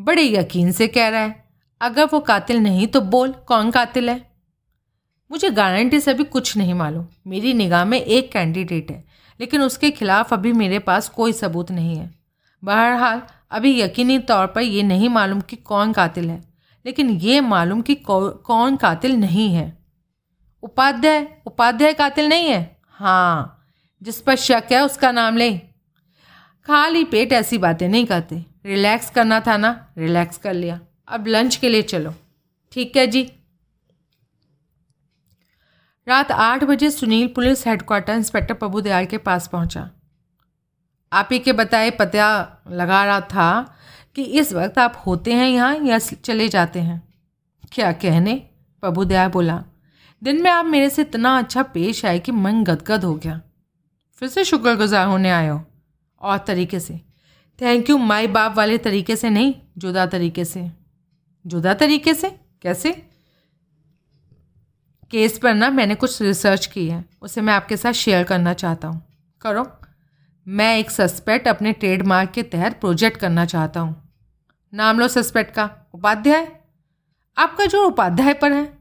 बड़े यकीन से कह रहा है, अगर वो कातिल नहीं तो बोल, कौन कातिल है? मुझे गारंटी से भी कुछ नहीं मालूम। मेरी निगाह में एक कैंडिडेट है। लेकिन उसके खिलाफ अभी मेरे पास कोई सबूत नहीं है। बहरहाल, अभी यकीनी तौर पर यह नहीं मालूम कि कौन कातिल है, लेकिन ये मालूम कि कौन कातिल नहीं है। उपाध्याय उपाध्याय कातिल नहीं है? हाँ जिस पर शक है उसका नाम ले। खाली पेट ऐसी बातें नहीं करते रिलैक्स करना था ना, रिलैक्स कर लिया। अब लंच के लिए चलो। ठीक है जी। रात आठ बजे Sunil police headquarter inspector Prabhu Dayal के पास पहुँचा। आप ही के बताए पता लगा रहा था कि इस वक्त आप होते हैं यहाँ या चले जाते हैं। क्या कहने? प्रभु दयाल बोला, दिन में आप मेरे से इतना अच्छा पेश आए कि मन गदगद हो गया। फिर से शुक्रगुजार होने आए हो। और तरीके से। थैंक यू माई बाप वाले तरीके से नहीं, जुदा तरीके से। जुदा तरीके से? कैसे? केस पर ना मैंने कुछ रिसर्च की है, उसे मैं आपके साथ शेयर करना चाहता हूँ। करो। मैं एक सस्पेक्ट अपने ट्रेडमार्क के तहत प्रोजेक्ट करना चाहता हूँ। नाम लो सस्पेक्ट का। उपाध्याय? आपका जो उपाध्याय पर है।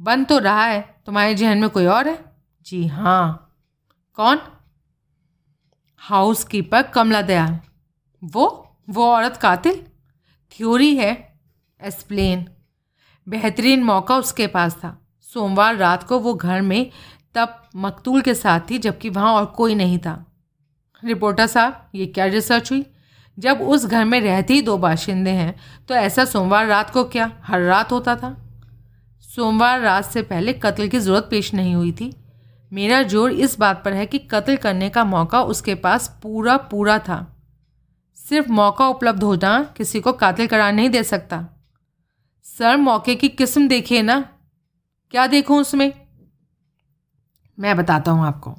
बन तो रहा है। तुम्हारे जहन में कोई और है? जी हाँ। कौन? हाउस कीपर कमला दयाल वो? वो औरत कातिल? थ्योरी है। एक्सप्लेन बेहतरीन मौका उसके पास था। सोमवार रात को वो घर में तब मकतूल के साथ थी, जबकि वहाँ और कोई नहीं था। रिपोर्टर साहब, ये क्या रिसर्च हुई? जब उस घर में रहते ही दो बाशिंदे हैं तो ऐसा सोमवार रात को क्या हर रात होता था? सोमवार रात से पहले कत्ल की ज़रूरत पेश नहीं हुई थी। मेरा ज़ोर इस बात पर है कि कत्ल करने का मौका उसके पास पूरा पूरा था। सिर्फ़ मौका उपलब्ध होना किसी को कातिल करार नहीं दे सकता। सर, मौके की किस्म देखिए ना। क्या देखूँ उसमें? मैं बताता हूँ आपको।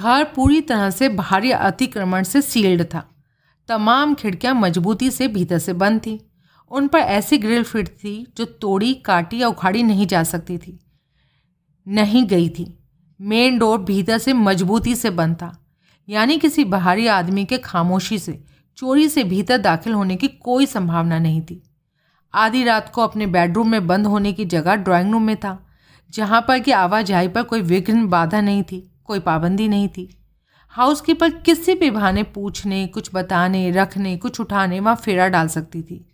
घर पूरी तरह से बाहरी अतिक्रमण से सील्ड था। तमाम खिड़कियाँ मजबूती से भीतर से बंद थी। उन पर ऐसी ग्रिल फिट थी जो तोड़ी, काटी या उखाड़ी नहीं जा सकती थी। नहीं गई थी। मेन डोर भीतर से मजबूती से बंद था। यानी किसी बाहरी आदमी के खामोशी से, चोरी से भीतर दाखिल होने की कोई संभावना नहीं थी। आधी रात को अपने बेडरूम में बंद होने की जगह ड्राइंग रूम में था, जहाँ पर कि आवाजाही पर कोई विघ्न बाधा नहीं थी, कोई पाबंदी नहीं थी। हाउसकीपर किसी भी बहाने पूछने, कुछ बताने, रखने, कुछ उठाने, वहाँ फेरा डाल सकती थी।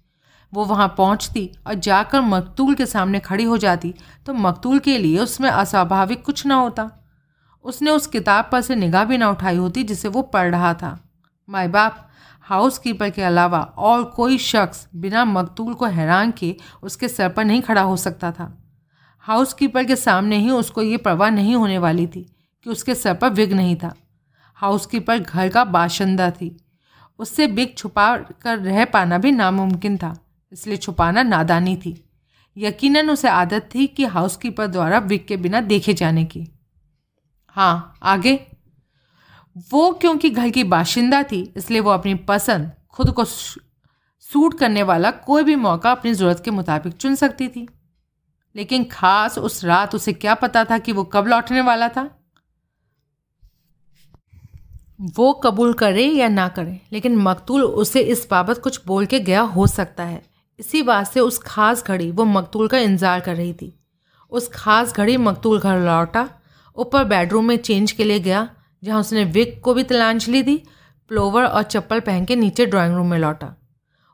वो वहाँ पहुँचती और जाकर मकतूल के सामने खड़ी हो जाती तो मकतूल के लिए उसमें अस्वाभाविक कुछ ना होता। उसने उस किताब पर से निगाह भी ना उठाई होती जिसे वो पढ़ रहा था। माए बाप हाउस कीपर के अलावा और कोई शख्स बिना मकतूल को हैरान किए उसके सर पर नहीं खड़ा हो सकता था। हाउस कीपर के सामने ही उसको ये परवाह नहीं होने वाली थी कि उसके सर पर विग नहीं था। हाउस कीपर घर का बाशिंदा थी। उससे बिग छुपा कर रह पाना भी नामुमकिन था, इसलिए छुपाना नादानी थी। यकीनन उसे आदत थी कि हाउसकीपर द्वारा विग के बिना देखे जाने की। हाँ आगे। वो क्योंकि घर की बाशिंदा थी, इसलिए वो अपनी पसंद, खुद को सूट करने वाला कोई भी मौका अपनी ज़रूरत के मुताबिक चुन सकती थी। लेकिन खास उस रात उसे क्या पता था कि वो कब लौटने वाला था? वो कबूल करे या ना करे, लेकिन मकतूल उसे इस बाबत कुछ बोल के गया हो सकता है। इसी बात से उस खास घड़ी वो मकतूल का इंतज़ार कर रही थी। उस खास घड़ी मकतूल घर लौटा, ऊपर बेडरूम में चेंज के लिए गया जहाँ उसने विक को भी तलांजलि दी प्लोवर और चप्पल पहन के नीचे ड्राइंग रूम में लौटा।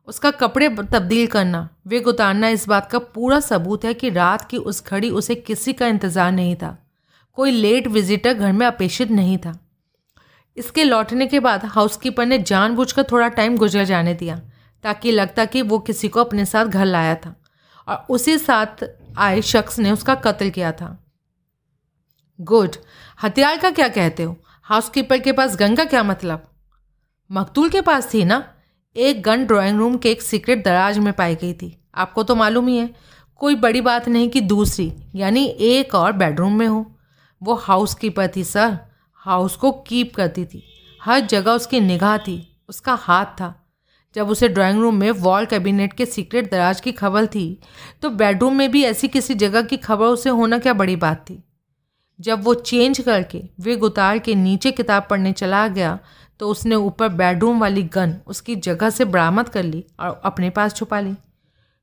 उसका कपड़े तब्दील करना विग उतारना इस बात का पूरा सबूत है कि रात की उस घड़ी उसे किसी का इंतज़ार नहीं था। कोई लेट विजिटर घर में अपेक्षित नहीं था। इसके लौटने के बाद हाउसकीपर ने जानबूझकर थोड़ा टाइम गुजर जाने दिया, ताकि लगता कि वो किसी को अपने साथ घर लाया था, और उसी साथ आए शख्स ने उसका कत्ल किया था। गुड। हथियार का क्या कहते हो? हाउसकीपर के पास गन का क्या मतलब? मकतूल के पास थी ना? एक गन ड्राइंग रूम के एक सीक्रेट दराज में पाई गई थी। आपको तो मालूम ही है। कोई बड़ी बात नहीं कि दूसरी, यानी एक और बेडरूम में हो। वो हाउस कीपर थी सर हाउस को कीप करती थी। हर जगह उसकी निगाह थी। उसका हाथ था। जब उसे ड्राइंग रूम में वॉल कैबिनेट के सीक्रेट दराज की खबर थी तो बेडरूम में भी ऐसी किसी जगह की खबर उसे होना क्या बड़ी बात थी? जब वो चेंज करके विग उतार के नीचे किताब पढ़ने चला गया तो उसने ऊपर बेडरूम वाली गन उसकी जगह से बरामद कर ली और अपने पास छुपा ली।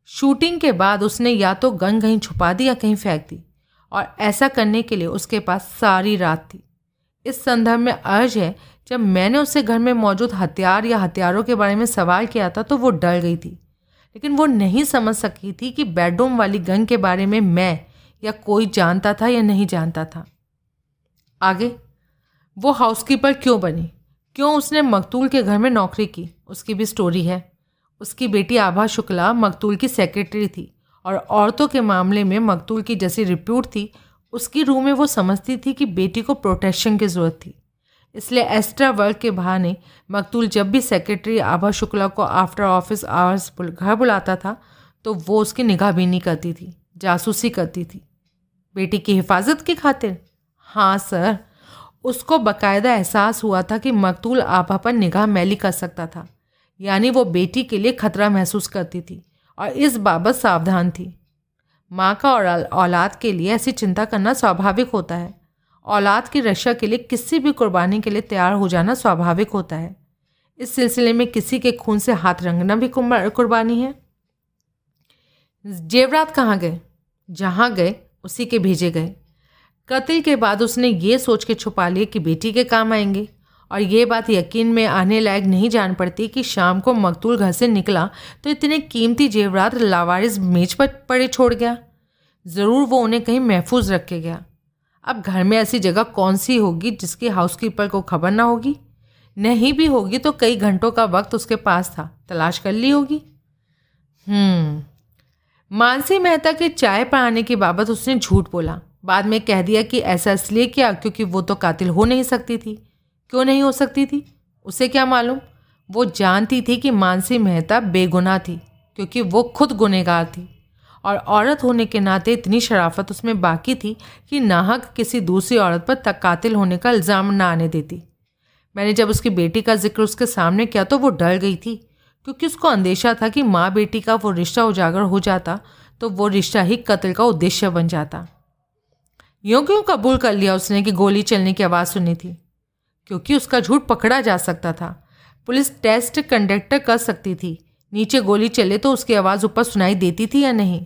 शूटिंग के बाद उसने या तो गन कहीं छुपा दी या कहीं फेंक दी, और ऐसा करने के लिए उसके पास सारी रात थी। इस संदर्भ में अर्ज़ है, जब मैंने उससे घर में मौजूद हथियार या हथियारों के बारे में सवाल किया था तो वो डर गई थी। लेकिन वो नहीं समझ सकी थी कि बेडरूम वाली गन के बारे में मैं या कोई जानता था या नहीं जानता था। आगे, वो हाउसकीपर क्यों बनी? क्यों उसने मकतूल के घर में नौकरी की? उसकी भी स्टोरी है। उसकी बेटी आभा शुक्ला मकतूल की सेक्रेटरी थी और औरतों के मामले में मकतूल की जैसी रिप्यूट थी, उसकी रूह में वो समझती थी कि बेटी को प्रोटेक्शन की ज़रूरत थी। इसलिए एक्स्ट्रा वर्क के बहाने मकतूल जब भी सेक्रेटरी आभा शुक्ला को आफ्टर ऑफ़िस आवर्स घर बुलाता था तो वो उसकी निगाह भी नहीं करती थी, जासूसी करती थी। बेटी की हिफाजत की खातिर? हाँ सर। उसको बकायदा एहसास हुआ था कि मकतूल आपा पर निगाह मैली कर सकता था। यानी वो बेटी के लिए खतरा महसूस करती थी और इस बाबत सावधान थी। माँ का और, औलाद के लिए ऐसी चिंता करना स्वाभाविक होता है। औलाद की रक्षा के लिए किसी भी कुर्बानी के लिए तैयार हो जाना स्वाभाविक होता है। इस सिलसिले में किसी के खून से हाथ रंगना भी कुर्बानी है। जेवरात कहाँ गए? जहाँ गए उसी के भेजे गए। कत्ल के बाद उसने ये सोच के छुपा लिए कि बेटी के काम आएँगे। और ये बात यकीन में आने लायक नहीं जान पड़ती कि शाम को मकतूल घर से निकला तो इतने कीमती जेवरात लावारिस मेज पर पड़े छोड़ गया। ज़रूर वो उन्हें कहीं महफूज रख के गया। अब घर में ऐसी जगह कौन सी होगी जिसकी हाउसकीपर को खबर ना होगी? नहीं भी होगी तो कई घंटों का वक्त उसके पास था। तलाश कर ली होगी। हम्म। मानसी मेहता के चाय पर आने की बाबत उसने झूठ बोला। बाद में कह दिया कि ऐसा इसलिए किया क्योंकि वो तो कातिल हो नहीं सकती थी। क्यों नहीं हो सकती थी? उसे क्या मालूम? वो जानती थी कि मानसी मेहता बेगुनाह थी, क्योंकि वो खुद गुनेगार थी। और औरत होने के नाते इतनी शराफत उसमें बाकी थी कि नाहक किसी दूसरी औरत पर कातिल होने का इल्ज़ाम ना आने देती। मैंने जब उसकी बेटी का ज़िक्र उसके सामने किया तो वो डर गई थी। क्योंकि उसको अंदेशा था कि माँ बेटी का वो रिश्ता उजागर हो जाता तो वो रिश्ता ही कत्ल का उद्देश्य बन जाता। यूँ क्यों कबूल कर लिया उसने कि गोली चलने की आवाज़ सुनी थी? क्योंकि उसका झूठ पकड़ा जा सकता था। पुलिस टेस्ट कंडक्टर कर सकती थी। नीचे गोली चले तो उसकी आवाज़ ऊपर सुनाई देती थी या नहीं?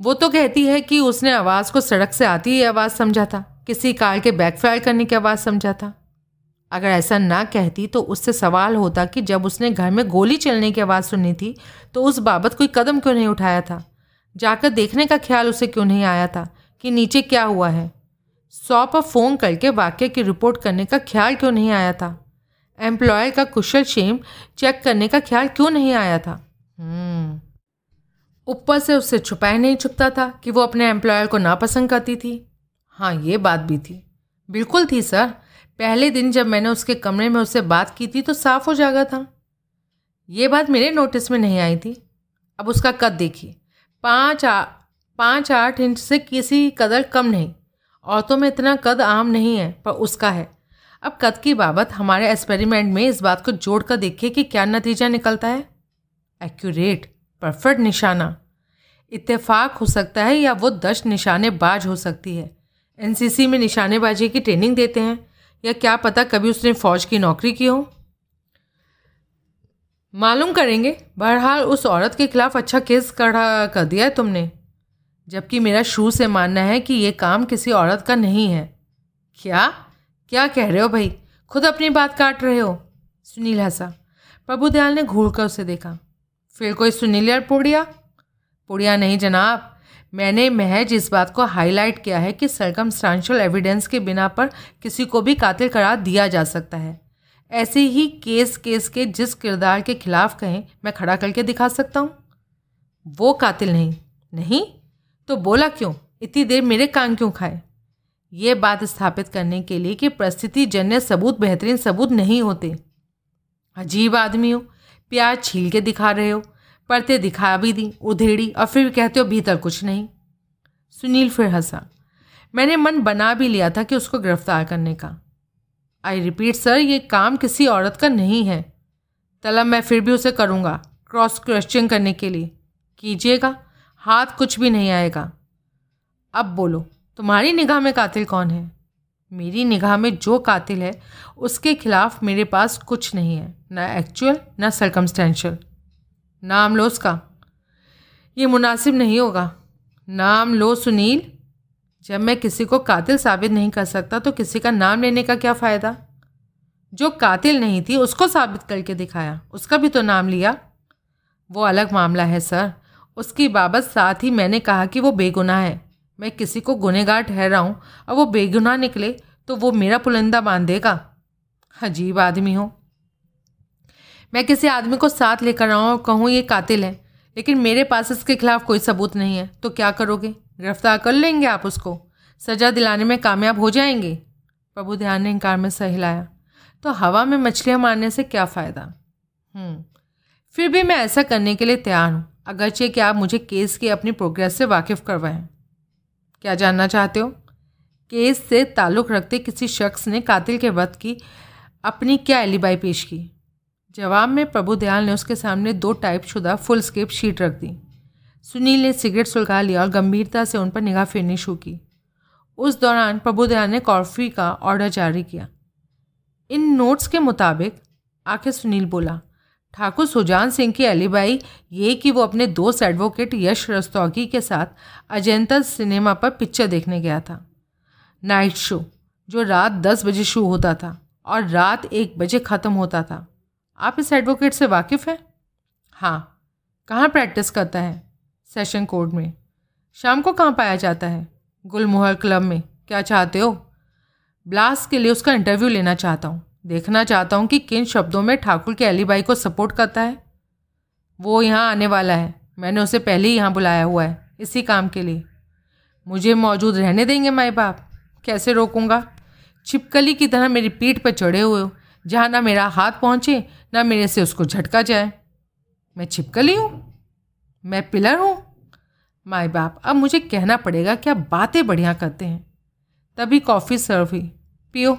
वो तो कहती है कि उसने आवाज़ को सड़क से आती ही आवाज़ समझा था। किसी कार के बैकफायर करने की आवाज़ समझा था। अगर ऐसा ना कहती तो उससे सवाल होता कि जब उसने घर में गोली चलने की आवाज़ सुनी थी तो उस बाबत कोई कदम क्यों नहीं उठाया था? जाकर देखने का ख्याल उसे क्यों नहीं आया था कि नीचे क्या हुआ है? सौ पर फ़ोन करके वाक्य की रिपोर्ट करने का ख्याल क्यों नहीं आया था? एम्प्लॉयर का कुशल शेम चेक करने का ख्याल क्यों नहीं आया था? हम्म। ऊपर से उससे छुपाए नहीं छुपता था कि वो अपने एम्प्लॉयर को नापसंद करती थी। हाँ ये बात भी थी। बिल्कुल थी, सर। पहले दिन जब मैंने उसके कमरे में उससे बात की थी तो साफ़ हो जागा था। ये बात मेरे नोटिस में नहीं आई थी। अब उसका कद देखिए। पाँच आ, पाँच आठ इंच से किसी कदर कम नहीं। औरतों में इतना कद आम नहीं है, पर उसका है। अब कद की बाबत हमारे एक्सपेरिमेंट में इस बात को जोड़ कर देखिए कि क्या नतीजा निकलता है। एक्यूरेट परफेक्ट निशाना। इत्तेफाक हो सकता है या वो दस निशानेबाज हो सकती है। एनसीसी में निशानेबाजी की ट्रेनिंग देते हैं। या क्या पता कभी उसने फ़ौज की नौकरी की हो? मालूम करेंगे। बहरहाल, उस औरत के खिलाफ अच्छा केस कड़ा कर दिया है तुमने। जबकि मेरा शू से मानना है कि ये काम किसी औरत का नहीं है। क्या? क्या कह रहे हो भाई? खुद अपनी बात काट रहे हो? सुनील हंसा। प्रभुदयाल ने घूर कर उसे देखा। फिर कोई सुनील यार पुड़िया? पुड़िया नहीं जनाब। मैंने महज इस बात को हाईलाइट किया है कि सरकमस्टांशल एविडेंस के बिना पर किसी को भी कातिल करार दिया जा सकता है। ऐसे ही केस केस के जिस किरदार के खिलाफ कहें, मैं खड़ा करके दिखा सकता हूँ। वो कातिल नहीं। नहीं? तो बोला क्यों? इतनी देर मेरे कान क्यों खाए? ये बात स्थापित करने के लिए कि परिस्थिति जन्य सबूत, बेहतरीन सबूत नहीं होते। अजीब आदमी हो। प्याज छील के दिखा रहे हो। परते दिखा भी दी, उधेड़ी और फिर कहते हो भीतर कुछ नहीं। सुनील फिर हंसा। मैंने मन बना भी लिया था कि उसको गिरफ़्तार करने का। आई रिपीट सर ये काम किसी औरत का नहीं है। तलब मैं फिर भी उसे करूँगा क्रॉस क्वेश्चन करने के लिए। कीजिएगा, हाथ कुछ भी नहीं आएगा। अब बोलो, तुम्हारी निगाह में कातिल कौन है? मेरी निगाह में जो कातिल है, उसके खिलाफ मेरे पास कुछ नहीं है, ना एक्चुअल ना सरकमस्टेंशियल नाम लो उसका। ये मुनासिब नहीं होगा। नाम लो सुनील। जब मैं किसी को कातिल साबित नहीं कर सकता तो किसी का नाम लेने का क्या फ़ायदा? जो कातिल नहीं थी, उसको साबित करके दिखाया। उसका भी तो नाम लिया। वो अलग मामला है, सर। उसकी बाबत साथ ही मैंने कहा कि वो बेगुनाह है। मैं किसी को ठहरा हूँ और वो बेगुनाह निकले तो वो मेरा पुलंदा बाँध देगा। अजीब आदमी हो। मैं किसी आदमी को साथ लेकर आऊँ और कहूँ ये कातिल है। लेकिन मेरे पास इसके खिलाफ कोई सबूत नहीं है। तो क्या करोगे? गिरफ़्तार कर लेंगे आप उसको। सज़ा दिलाने में कामयाब हो जाएँगे। प्रभु ध्यान ने इनकार में सह हिलाया तो हवा में मछलियाँ मारने से क्या फ़ायदा? हम्म, फिर भी मैं ऐसा करने के लिए तैयार हूँ। अगरचे कि आप मुझे केस की अपनी प्रोग्रेस से वाकिफ़ करवाएँ। क्या जानना चाहते हो? केस से ताल्लुक़ रखते किसी शख्स ने कातिल के वक्त की अपनी क्या एलिबाई पेश की? जवाब में प्रभु दयाल ने उसके सामने दो टाइप शुदा फुल स्केप शीट रख दी। सुनील ने सिगरेट सुलगा लिया और गंभीरता से उन पर निगाह फेरनी शुरू की। उस दौरान प्रभु दयाल ने कॉफ़ी का ऑर्डर जारी किया। इन नोट्स के मुताबिक, आखिर सुनील बोला, ठाकुर सुजान सिंह की अलीबाई ये कि वो अपने दोस्त एडवोकेट यश रस्तौगी के साथ अजंता सिनेमा पर पिक्चर देखने गया था। नाइट शो जो रात दस बजे शुरू होता था और रात एक बजे ख़त्म होता था। आप इस एडवोकेट से वाकिफ़ हैं? हाँ। कहाँ प्रैक्टिस करता है सेशन कोर्ट में? शाम को कहाँ पाया जाता है? गुलमोहर क्लब में। क्या चाहते हो? ब्लास्ट के लिए उसका इंटरव्यू लेना चाहता हूँ। देखना चाहता हूँ कि किन शब्दों में ठाकुर के अलीबाई को सपोर्ट करता है। वो यहाँ आने वाला है। मैंने उसे पहले ही यहाँ बुलाया हुआ है, इसी काम के लिए। मुझे मौजूद रहने देंगे माए बाप। कैसे रोकूँगा? छिपकली की तरह मेरी पीठ पर चढ़े हुए हो, जहाँ ना मेरा हाथ पहुँचे ना मेरे से उसको झटका जाए। मैं छिपकली हूँ, मैं पिलर हूँ। माए बाप, अब मुझे कहना पड़ेगा क्या बातें बढ़िया करते हैं। तभी कॉफ़ी सर्व हुई। पियो।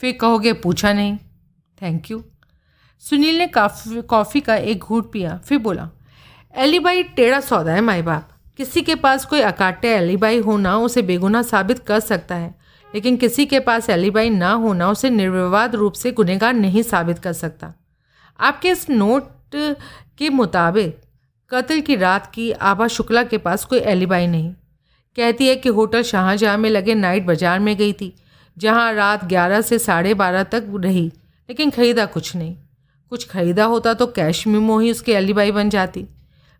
फिर कहोगे, पूछा नहीं। थैंक यू सुनील ने काफ़ी, कॉफ़ी का एक घूट पिया। फिर बोला, एलिबाई, टेढ़ा सौदा है माए बाप। किसी के पास कोई अकाटे एलिबाई होना उसे बेगुना साबित कर सकता है। लेकिन किसी के पास एलिबाई ना होना उसे निर्विवाद रूप से गुनहगार नहीं साबित कर सकता। आपके इस नोट के मुताबिक कत्ल की रात की आभा शुक्ला के पास कोई एलिबाई नहीं। कहती है कि होटल शाहजहाँ में लगे नाइट बाज़ार में गई थी, जहाँ रात ग्यारह से साढ़े बारह तक रही, लेकिन ख़रीदा कुछ नहीं। कुछ ख़रीदा होता तो कैश मीमो ही उसकी एलिबाई बन जाती।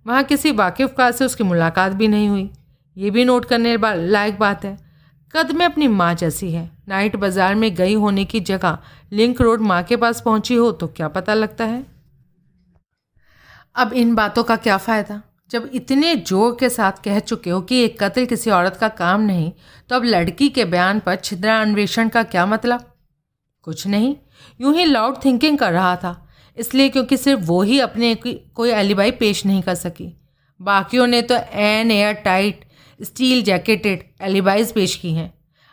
वहाँ किसी वाकिफ़ का से उसकी मुलाकात भी नहीं हुई। ये भी नोट करने लायक बात है। कद में अपनी माँ जैसी है। नाइट बाज़ार में गई होने की जगह लिंक रोड माँ के पास पहुँची हो तो क्या पता लगता है? अब इन बातों का क्या फ़ायदा? जब इतने ज़ोर के साथ कह चुके हो कि एक कत्ल किसी औरत का काम नहीं तो अब लड़की के बयान पर छिद्रा अन्वेषण का क्या मतलब? कुछ नहीं। यूँ ही लाउड थिंकिंग कर रहा था, इसलिए क्योंकि सिर्फ़ वो ही अपने कोई एलिबाई पेश नहीं कर सकी। बाकियों ने तो an airtight steel jacketed alibis पेश की हैं।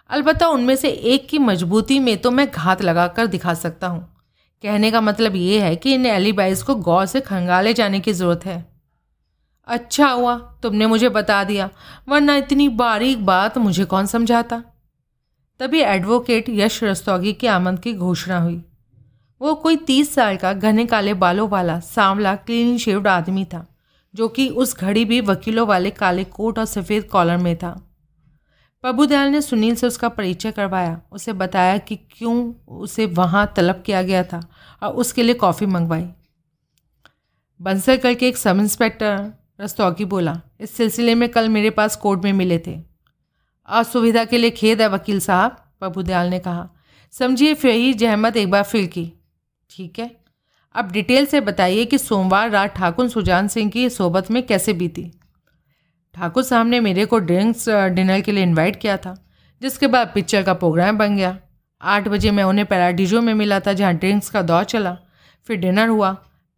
अलबत्त उनमें से एक की मजबूती में तो मैं घात लगा कर दिखा सकता हूँ। कहने का मतलब ये है कि इन एलिबाइज को गौर से खंगाले जाने की ज़रूरत है। अच्छा हुआ, तुमने मुझे बता दिया, वरना इतनी बारीक बात मुझे कौन समझाता? तभी एडवोकेट यश रस्तौगी की आमद की घोषणा हुई। वो कोई तीस साल का घने काले बालों वाला, सांवला, क्लीन शेव्ड आदमी था। जो कि उस घड़ी भी वकीलों वाले काले कोट और सफ़ेद कॉलर में था। प्रभुदयाल ने सुनील से उसका परिचय करवाया। उसे बताया कि क्यों उसे वहाँ तलब किया गया था और उसके लिए कॉफ़ी मंगवाई। बंसर करके एक सब इंस्पेक्टर रस्तौकी बोला, इस सिलसिले में कल मेरे पास कोर्ट में मिले थे। असुविधा के लिए खेद है वकील साहब, प्रभुदयाल ने कहा। समझिए, फिर ही जहमत एक बार फिर की। ठीक है? अब डिटेल से बताइए कि सोमवार रात ठाकुर सुजान सिंह की सोबत में कैसे बीती। ठाकुर साहब ने मेरे को ड्रिंक्स डिनर के लिए इनवाइट किया था, जिसके बाद पिक्चर का प्रोग्राम बन गया। आठ बजे मैं उन्हें पैराडिजो में मिला था, जहाँ ड्रिंक्स का दौर चला। फिर डिनर हुआ।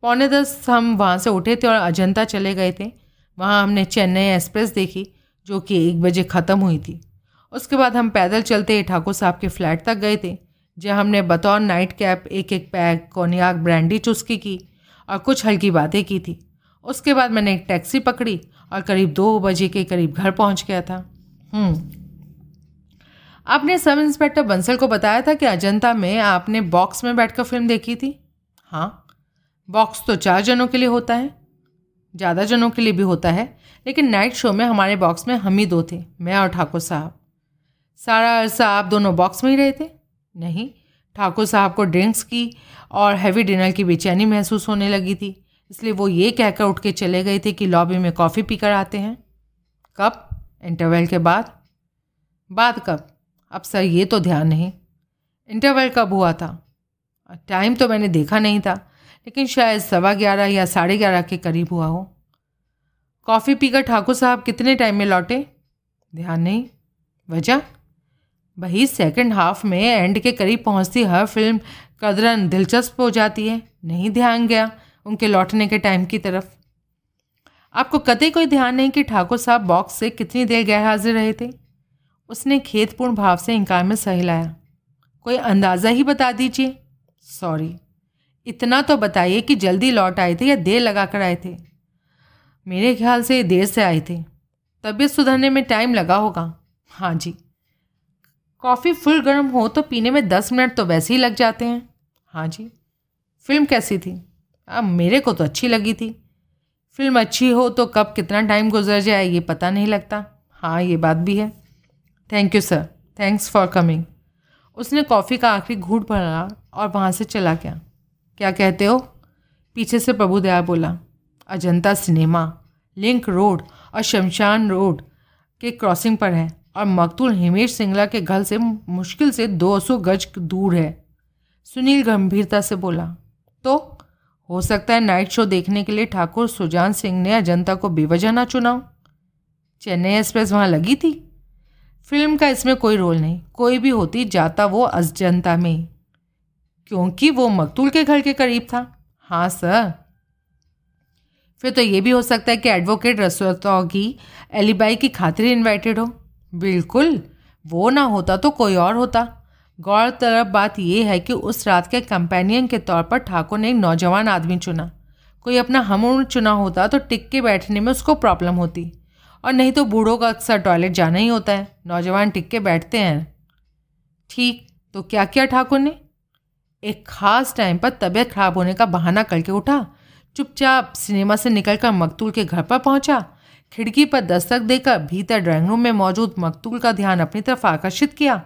पौने दस हम वहाँ से उठे थे और अजंता चले गए थे। वहाँ हमने चेन्नई एक्सप्रेस देखी, जो कि एक बजे ख़त्म हुई थी। उसके बाद हम पैदल चलते ठाकुर साहब के फ्लैट तक गए थे। जहाँ हमने बतौर नाइट कैप एक एक पैक कोनियाक ब्रांडी चुस्की की और कुछ हल्की बातें की थी। उसके बाद मैंने एक टैक्सी पकड़ी और करीब दो बजे के करीब घर पहुँच गया था। हम्म। आपने सब इंस्पेक्टर बंसल को बताया था कि अजंता में आपने बॉक्स में बैठकर फ़िल्म देखी थी? हाँ। बॉक्स तो चार जनों के लिए होता है। ज़्यादा जनों के लिए भी होता है, लेकिन नाइट शो में हमारे बॉक्स में हम ही दो थे, मैं और ठाकुर साहब। सारा अरसा आप दोनों बॉक्स में ही रहे थे। नहीं, ठाकुर साहब को ड्रिंक्स की और हैवी डिनर की बेचैनी महसूस होने लगी थी। इसलिए वो ये कहकर उठ के चले गए थे कि लॉबी में कॉफ़ी पीकर आते हैं। कब? इंटरवल के बाद। बाद कब? अब सर, ये तो ध्यान नहीं। इंटरवल कब हुआ था? टाइम तो मैंने देखा नहीं था, लेकिन शायद सवा ग्यारह या साढ़े ग्यारह के करीब हुआ हो। कॉफ़ी पीकर ठाकुर साहब कितने टाइम में लौटे? ध्यान नहीं। वजह? वही सेकंड हाफ़ में एंड के करीब पहुँचती हर फ़िल्म कदरन दिलचस्प हो जाती है। नहीं ध्यान गया उनके लौटने के टाइम की तरफ़। आपको कतई कोई ध्यान नहीं कि ठाकुर साहब बॉक्स से कितनी देर गैर हाजिर रहे थे। उसने खेतपूर्ण भाव से इनकार में सही लाया कोई अंदाज़ा ही बता दीजिए। सॉरी इतना तो बताइए कि जल्दी लौट आए थे या देर लगा कर आए थे। मेरे ख्याल से देर से आए थे। तबीयत सुधरने में टाइम लगा होगा। हाँ जी। कॉफ़ी फुल गर्म हो तो पीने में दस मिनट तो वैसे ही लग जाते हैं। हाँ जी, फ़िल्म कैसी थी? अब मेरे को तो अच्छी लगी थी। फ़िल्म अच्छी हो तो कब कितना टाइम गुजर जाए ये पता नहीं लगता। हाँ ये बात भी है। Thank you sir thanks for coming उसने कॉफ़ी का आखिरी घूट भरा और वहाँ से चला गया। क्या कहते हो? पीछे से प्रभु दया बोला, अजंता सिनेमा, लिंक रोड और शमशान रोड के क्रॉसिंग पर है। और मकतूल हिमेश सिंगला के घर से मुश्किल से 200 गज दूर है। सुनील गंभीरता से बोला तो हो सकता है नाइट शो देखने के लिए ठाकुर सुजान सिंह ने अजंता को बेवजह ना चुना चेन्नई एक्सप्रेस वहाँ लगी थी। फ़िल्म का इसमें कोई रोल नहीं, कोई भी होती जाता वो अजंता में, क्योंकि वो मकतूल के घर के करीब था। हाँ सर। फिर तो ये भी हो सकता है कि एडवोकेट रसोगी एलिबाई की खातिर इनवाइटेड हो। बिल्कुल। वो ना होता तो कोई और होता। गौरतलब बात यह है कि उस रात के कंपेनियन के तौर पर ठाकुर ने एक नौजवान आदमी चुना। कोई अपना हम चुना होता तो टिक के बैठने में उसको प्रॉब्लम होती। और नहीं तो बूढ़ों का अक्सर टॉयलेट जाना ही होता है। नौजवान टिक के बैठते हैं। ठीक तो क्या किया ठाकुर ने? एक ख़ास टाइम पर तबीयत खराब होने का बहाना करके उठा, चुपचाप सिनेमा से निकलकर मकतूल के घर पर पहुँचा खिड़की पर दस्तक देकर भीतर ड्राइंग रूम में मौजूद मकतूल का ध्यान अपनी तरफ़ आकर्षित किया।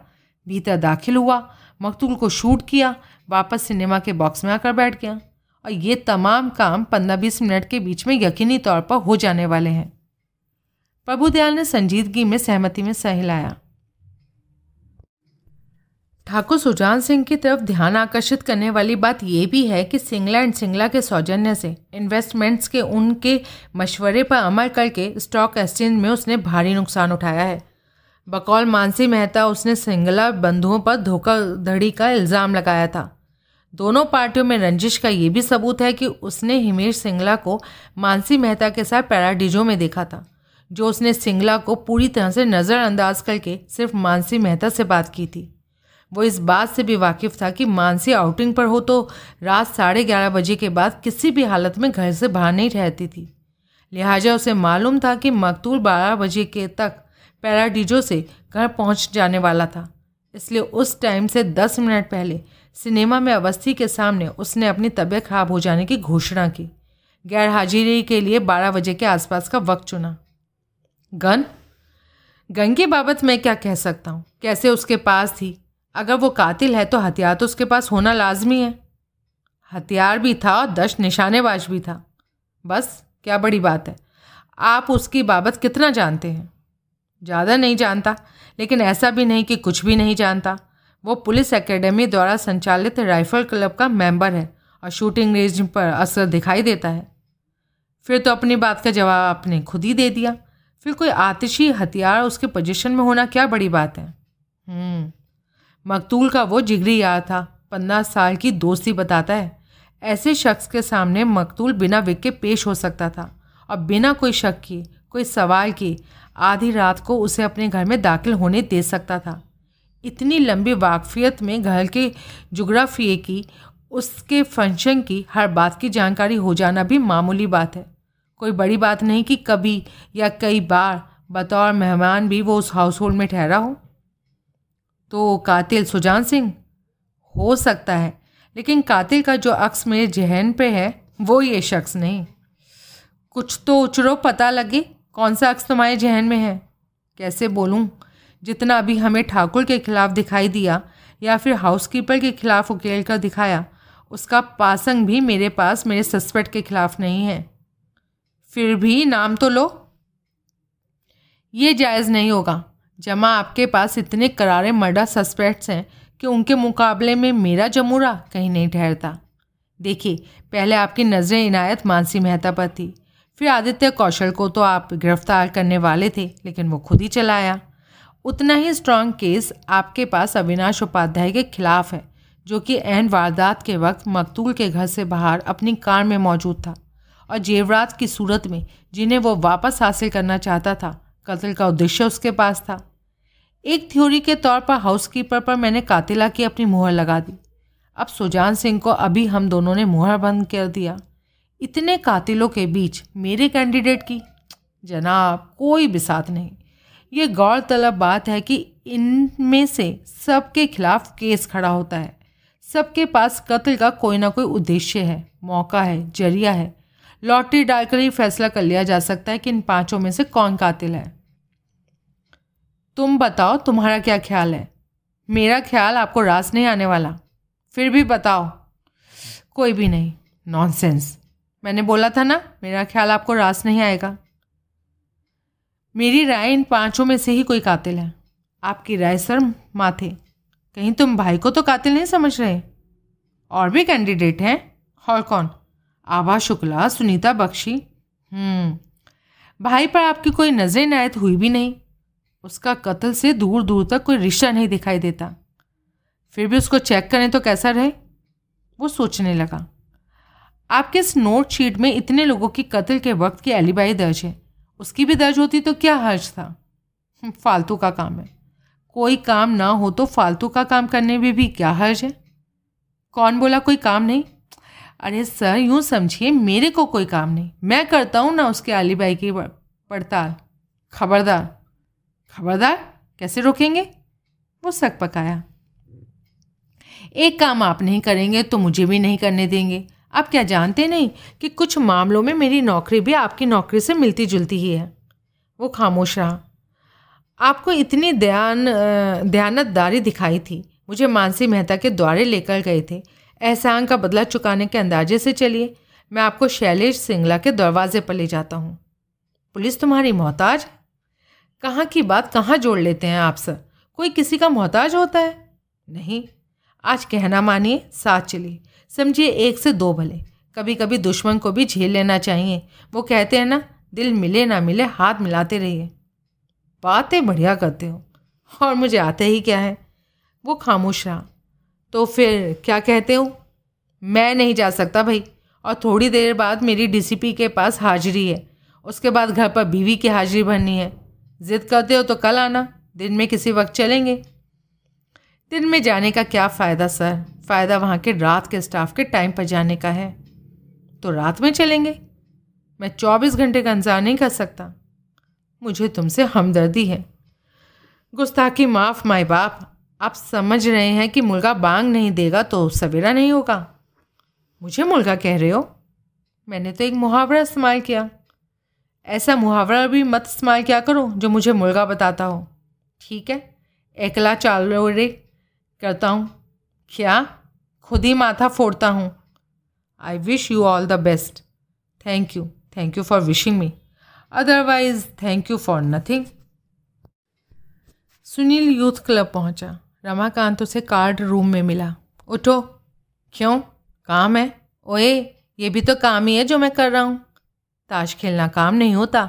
भीतर दाखिल हुआ, मकतूल को शूट किया, वापस सिनेमा के बॉक्स में आकर बैठ गया। और ये तमाम काम पंद्रह बीस मिनट के बीच में यकीनी तौर पर हो जाने वाले हैं। प्रभुदयाल ने संजीदगी में सहमति में सह हिलाया ठाकुर सुजान सिंह की तरफ़ ध्यान आकर्षित करने वाली बात यह भी है कि सिंगला एंड सिंगला के सौजन्य से इन्वेस्टमेंट्स के, उनके मशवरे पर अमल करके स्टॉक एक्सचेंज में उसने भारी नुकसान उठाया है। बकौल मानसी मेहता उसने सिंगला बंधुओं पर धोखाधड़ी का इल्ज़ाम लगाया था। दोनों पार्टियों में रंजिश का ये भी सबूत है कि उसने हिमेश सिंगला को मानसी मेहता के साथ पैराडिजो में देखा था, जो उसने सिंगला को पूरी तरह से नज़रअंदाज करके सिर्फ़ मानसी मेहता से बात की थी। वो इस बात से भी वाकिफ़ था कि मानसी आउटिंग पर हो तो रात साढ़े ग्यारह बजे के बाद किसी भी हालत में घर से बाहर नहीं रहती थी। लिहाजा उसे मालूम था कि मकतूल बारह बजे के तक पैराडीजो से घर पहुँच जाने वाला था। इसलिए उस टाइम से दस मिनट पहले सिनेमा में अवस्थी के सामने उसने अपनी तबीयत खराब हो जाने की घोषणा की। गैर हाजिरी के लिए बारह बजे के आसपास का वक्त चुना। गन? गन की बाबत मैं क्या कह सकता हूँ? कैसे उसके पास थी? अगर वो कातिल है तो हथियार तो उसके पास होना लाजमी है। हथियार भी था और दश निशानेबाज भी था। बस क्या बड़ी बात है। आप उसकी बाबत कितना जानते हैं? ज़्यादा नहीं जानता लेकिन ऐसा भी नहीं कि कुछ भी नहीं जानता। वो पुलिस एकेडमी द्वारा संचालित राइफल क्लब का मेंबर है और शूटिंग रेंज पर असर दिखाई देता है। फिर तो अपनी बात का जवाब आपने खुद ही दे दिया। फिर कोई आतिशी हथियार उसके पोजीशन में होना क्या बड़ी बात है? हम्म, मकतूल का वो जिगरी यार था। पंद्रह साल की दोस्ती बताता है। ऐसे शख्स के सामने मकतूल बिना विक के पेश हो सकता था। और बिना कोई शक किए कोई सवाल किए आधी रात को उसे अपने घर में दाखिल होने दे सकता था। इतनी लंबी वाकफियत में घर के जोग्राफिए की, उसके फ़ंक्शन की, हर बात की जानकारी हो जाना भी मामूली बात है। कोई बड़ी बात नहीं कि कभी या कई बार बतौर मेहमान भी वो उस हाउस होल्ड में ठहरा हो। तो कातिल सुजान सिंह? हो सकता है। लेकिन कातिल का जो अक्स मेरे जहन पे है, वो ये शख्स नहीं। कुछ तो उचरो पता लगे, कौन सा अक्स तुम्हारे जहन में है? कैसे बोलूँ? जितना अभी हमें ठाकुर के खिलाफ दिखाई दिया, या फिर हाउसकीपर के खिलाफ उकेल कर दिखाया, उसका पासंग भी मेरे पास मेरे सस्पेक्ट के खिलाफ नहीं है। फिर भी नाम तो लो। ये जायज़ नहीं होगा। जमा आपके पास इतने करारे मर्डर सस्पेक्ट्स हैं कि उनके मुकाबले में मेरा जमूरा कहीं नहीं ठहरता। देखिए, पहले आपकी नज़रें इनायत मानसी मेहता पर थी। फिर आदित्य कौशल को तो आप गिरफ़्तार करने वाले थे, लेकिन वो खुद ही चलाया। उतना ही स्ट्रांग केस आपके पास अविनाश उपाध्याय के खिलाफ है, जो कि एन वारदात के वक्त मकतूल के घर से बाहर अपनी कार में मौजूद था और जेवरात की सूरत में जिन्हें वो वापस हासिल करना चाहता था कत्ल का उद्देश्य उसके पास था। एक थ्योरी के तौर पर हाउसकीपर पर मैंने कातिला की अपनी मुहर लगा दी। अब सुजान सिंह को अभी हम दोनों ने मुहर बंद कर दिया। इतने कातिलों के बीच मेरे कैंडिडेट की, जनाब, कोई बिसात नहीं। ये गौरतलब बात है कि इनमें से सबके खिलाफ केस खड़ा होता है। सबके पास कत्ल का कोई ना कोई उद्देश्य है, मौका है, ज़रिया है। लॉटरी डालकर ही फैसला कर लिया जा सकता है कि इन पाँचों में से कौन कातिल है। तुम बताओ तुम्हारा क्या ख्याल है? मेरा ख्याल आपको रास नहीं आने वाला। फिर भी बताओ। कोई भी नहीं। नॉनसेंस मैंने बोला था ना मेरा ख्याल आपको रास नहीं आएगा। मेरी राय इन पाँचों में से ही कोई कातिल है। आपकी राय सर माथे। कहीं तुम भाई को तो कातिल नहीं समझ रहे? और भी कैंडिडेट हैं। और कौन? आभा शुक्ला सुनीता बख्शी। हम्म, भाई पर आपकी कोई नज़र नायत हुई भी नहीं। उसका कत्ल से दूर दूर तक कोई रिश्ता नहीं दिखाई देता। फिर भी उसको चेक करें तो कैसा रहे? वो सोचने लगा। आपके इस नोट शीट में इतने लोगों की कत्ल के वक्त की एलिबाई दर्ज है? उसकी भी दर्ज होती तो क्या हर्ज था? हम्म, फालतू का काम है। कोई काम ना हो तो फालतू का काम करने में भी भी क्या हर्ज है? कौन बोला कोई काम नहीं? अरे सर यूँ समझिए मेरे को कोई काम नहीं। मैं करता हूँ ना उसके आलीबाई की पड़ताल। खबरदार। खबरदार, कैसे रोकेंगे? वो सक पकाया। एक काम आप नहीं करेंगे तो मुझे भी नहीं करने देंगे। आप क्या जानते नहीं कि कुछ मामलों में मेरी नौकरी भी आपकी नौकरी से मिलती जुलती ही है। वो खामोश रहा। आपको इतनी ध्यान ध्यानतदारी दिखाई थी। मुझे मानसी मेहता के द्वारे लेकर गए थे। एहसान का बदला चुकाने के अंदाजे से चलिए। मैं आपको शैलेश सिंगला के दरवाजे पर ले जाता हूँ। पुलिस तुम्हारी मोहताज? कहाँ की बात कहाँ जोड़ लेते हैं आप, सर? कोई किसी का मोहताज होता है? नहीं। आज कहना मानिए, साथ चलिए। समझिए, एक से दो भले। कभी कभी दुश्मन को भी झेल लेना चाहिए। वो कहते हैं ना, दिल मिले ना मिले, हाथ मिलाते रहिए। बातें बढ़िया करते हो। और मुझे आते ही क्या है? वो खामोश रहा। तो फिर क्या कहते हो? मैं नहीं जा सकता भाई। और थोड़ी देर बाद मेरी डीसीपी के पास हाजिरी है। उसके बाद घर पर बीवी की हाजिरी भरनी है। ज़िद करते हो तो कल आना। दिन में किसी वक्त चलेंगे। दिन में जाने का क्या फ़ायदा, सर? फ़ायदा वहाँ के रात के स्टाफ के टाइम पर जाने का है। तो रात में चलेंगे। मैं चौबीस घंटे का इंतज़ार नहीं कर सकता। मुझे तुमसे हमदर्दी है। गुस्ताखी माफ़ माए बाप। आप समझ रहे हैं कि मुर्गा बांग नहीं देगा तो सवेरा नहीं होगा। मुझे मुर्गा कह रहे हो? मैंने तो एक मुहावरा इस्तेमाल किया। ऐसा मुहावरा भी मत इस्तेमाल क्या करो, जो मुझे मुर्गा बताता हो। ठीक है? एकला चाल रे करता हूँ। क्या? खुद ही माथा फोड़ता हूँ। I wish you all the best thank you thank you for wishing me otherwise thank you for nothing Sunil youth club पहुँचा। रमाकांत उसे कार्ड रूम में मिला। उठो। क्यों? काम है? ओए, ये भी तो काम ही है जो मैं कर रहा हूँ। ताश खेलना काम नहीं होता।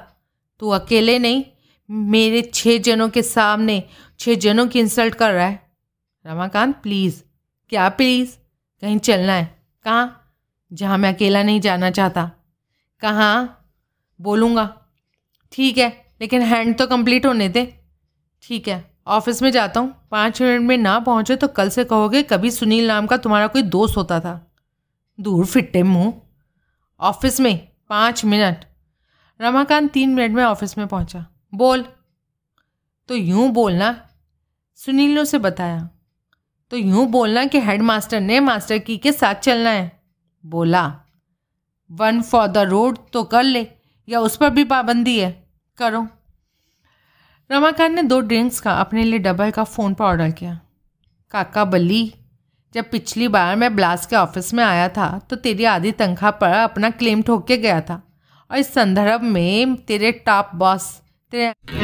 तू अकेले नहीं, मेरे छः जनों के सामने छः जनों की इंसल्ट कर रहा है। रमाकांत प्लीज़ क्या प्लीज़ कहीं चलना है? कहाँ? जहाँ मैं अकेला नहीं जाना चाहता। कहाँ? बोलूँगा। ठीक है, लेकिन हैंड तो कंप्लीट होने दे। ठीक है ऑफ़िस में जाता हूँ। पाँच मिनट में ना पहुँचे तो कल से कहोगे, कभी सुनील नाम का तुम्हारा कोई दोस्त होता था। दूर फिट्टे मुँह। ऑफ़िस में पाँच मिनट। रमाकांत तीन मिनट में ऑफ़िस में पहुँचा। बोल। तो यूँ बोलना सुनील ने उसे बताया। तो यूँ बोलना कि हेड मास्टर ने मास्टर की के साथ चलना है। बोला। वन फॉर द रोड तो कर ले, या उस पर भी पाबंदी है। करो। रमाकांत ने दो ड्रिंक्स का अपने लिए डबल का फ़ोन पर ऑर्डर किया। काका बल्ली जब पिछली बार मैं ब्लास के ऑफ़िस में आया था तो तेरी आधी तनख्वाह पर अपना क्लेम ठोक के गया था। और इस संदर्भ में तेरे टॉप बॉस तेरे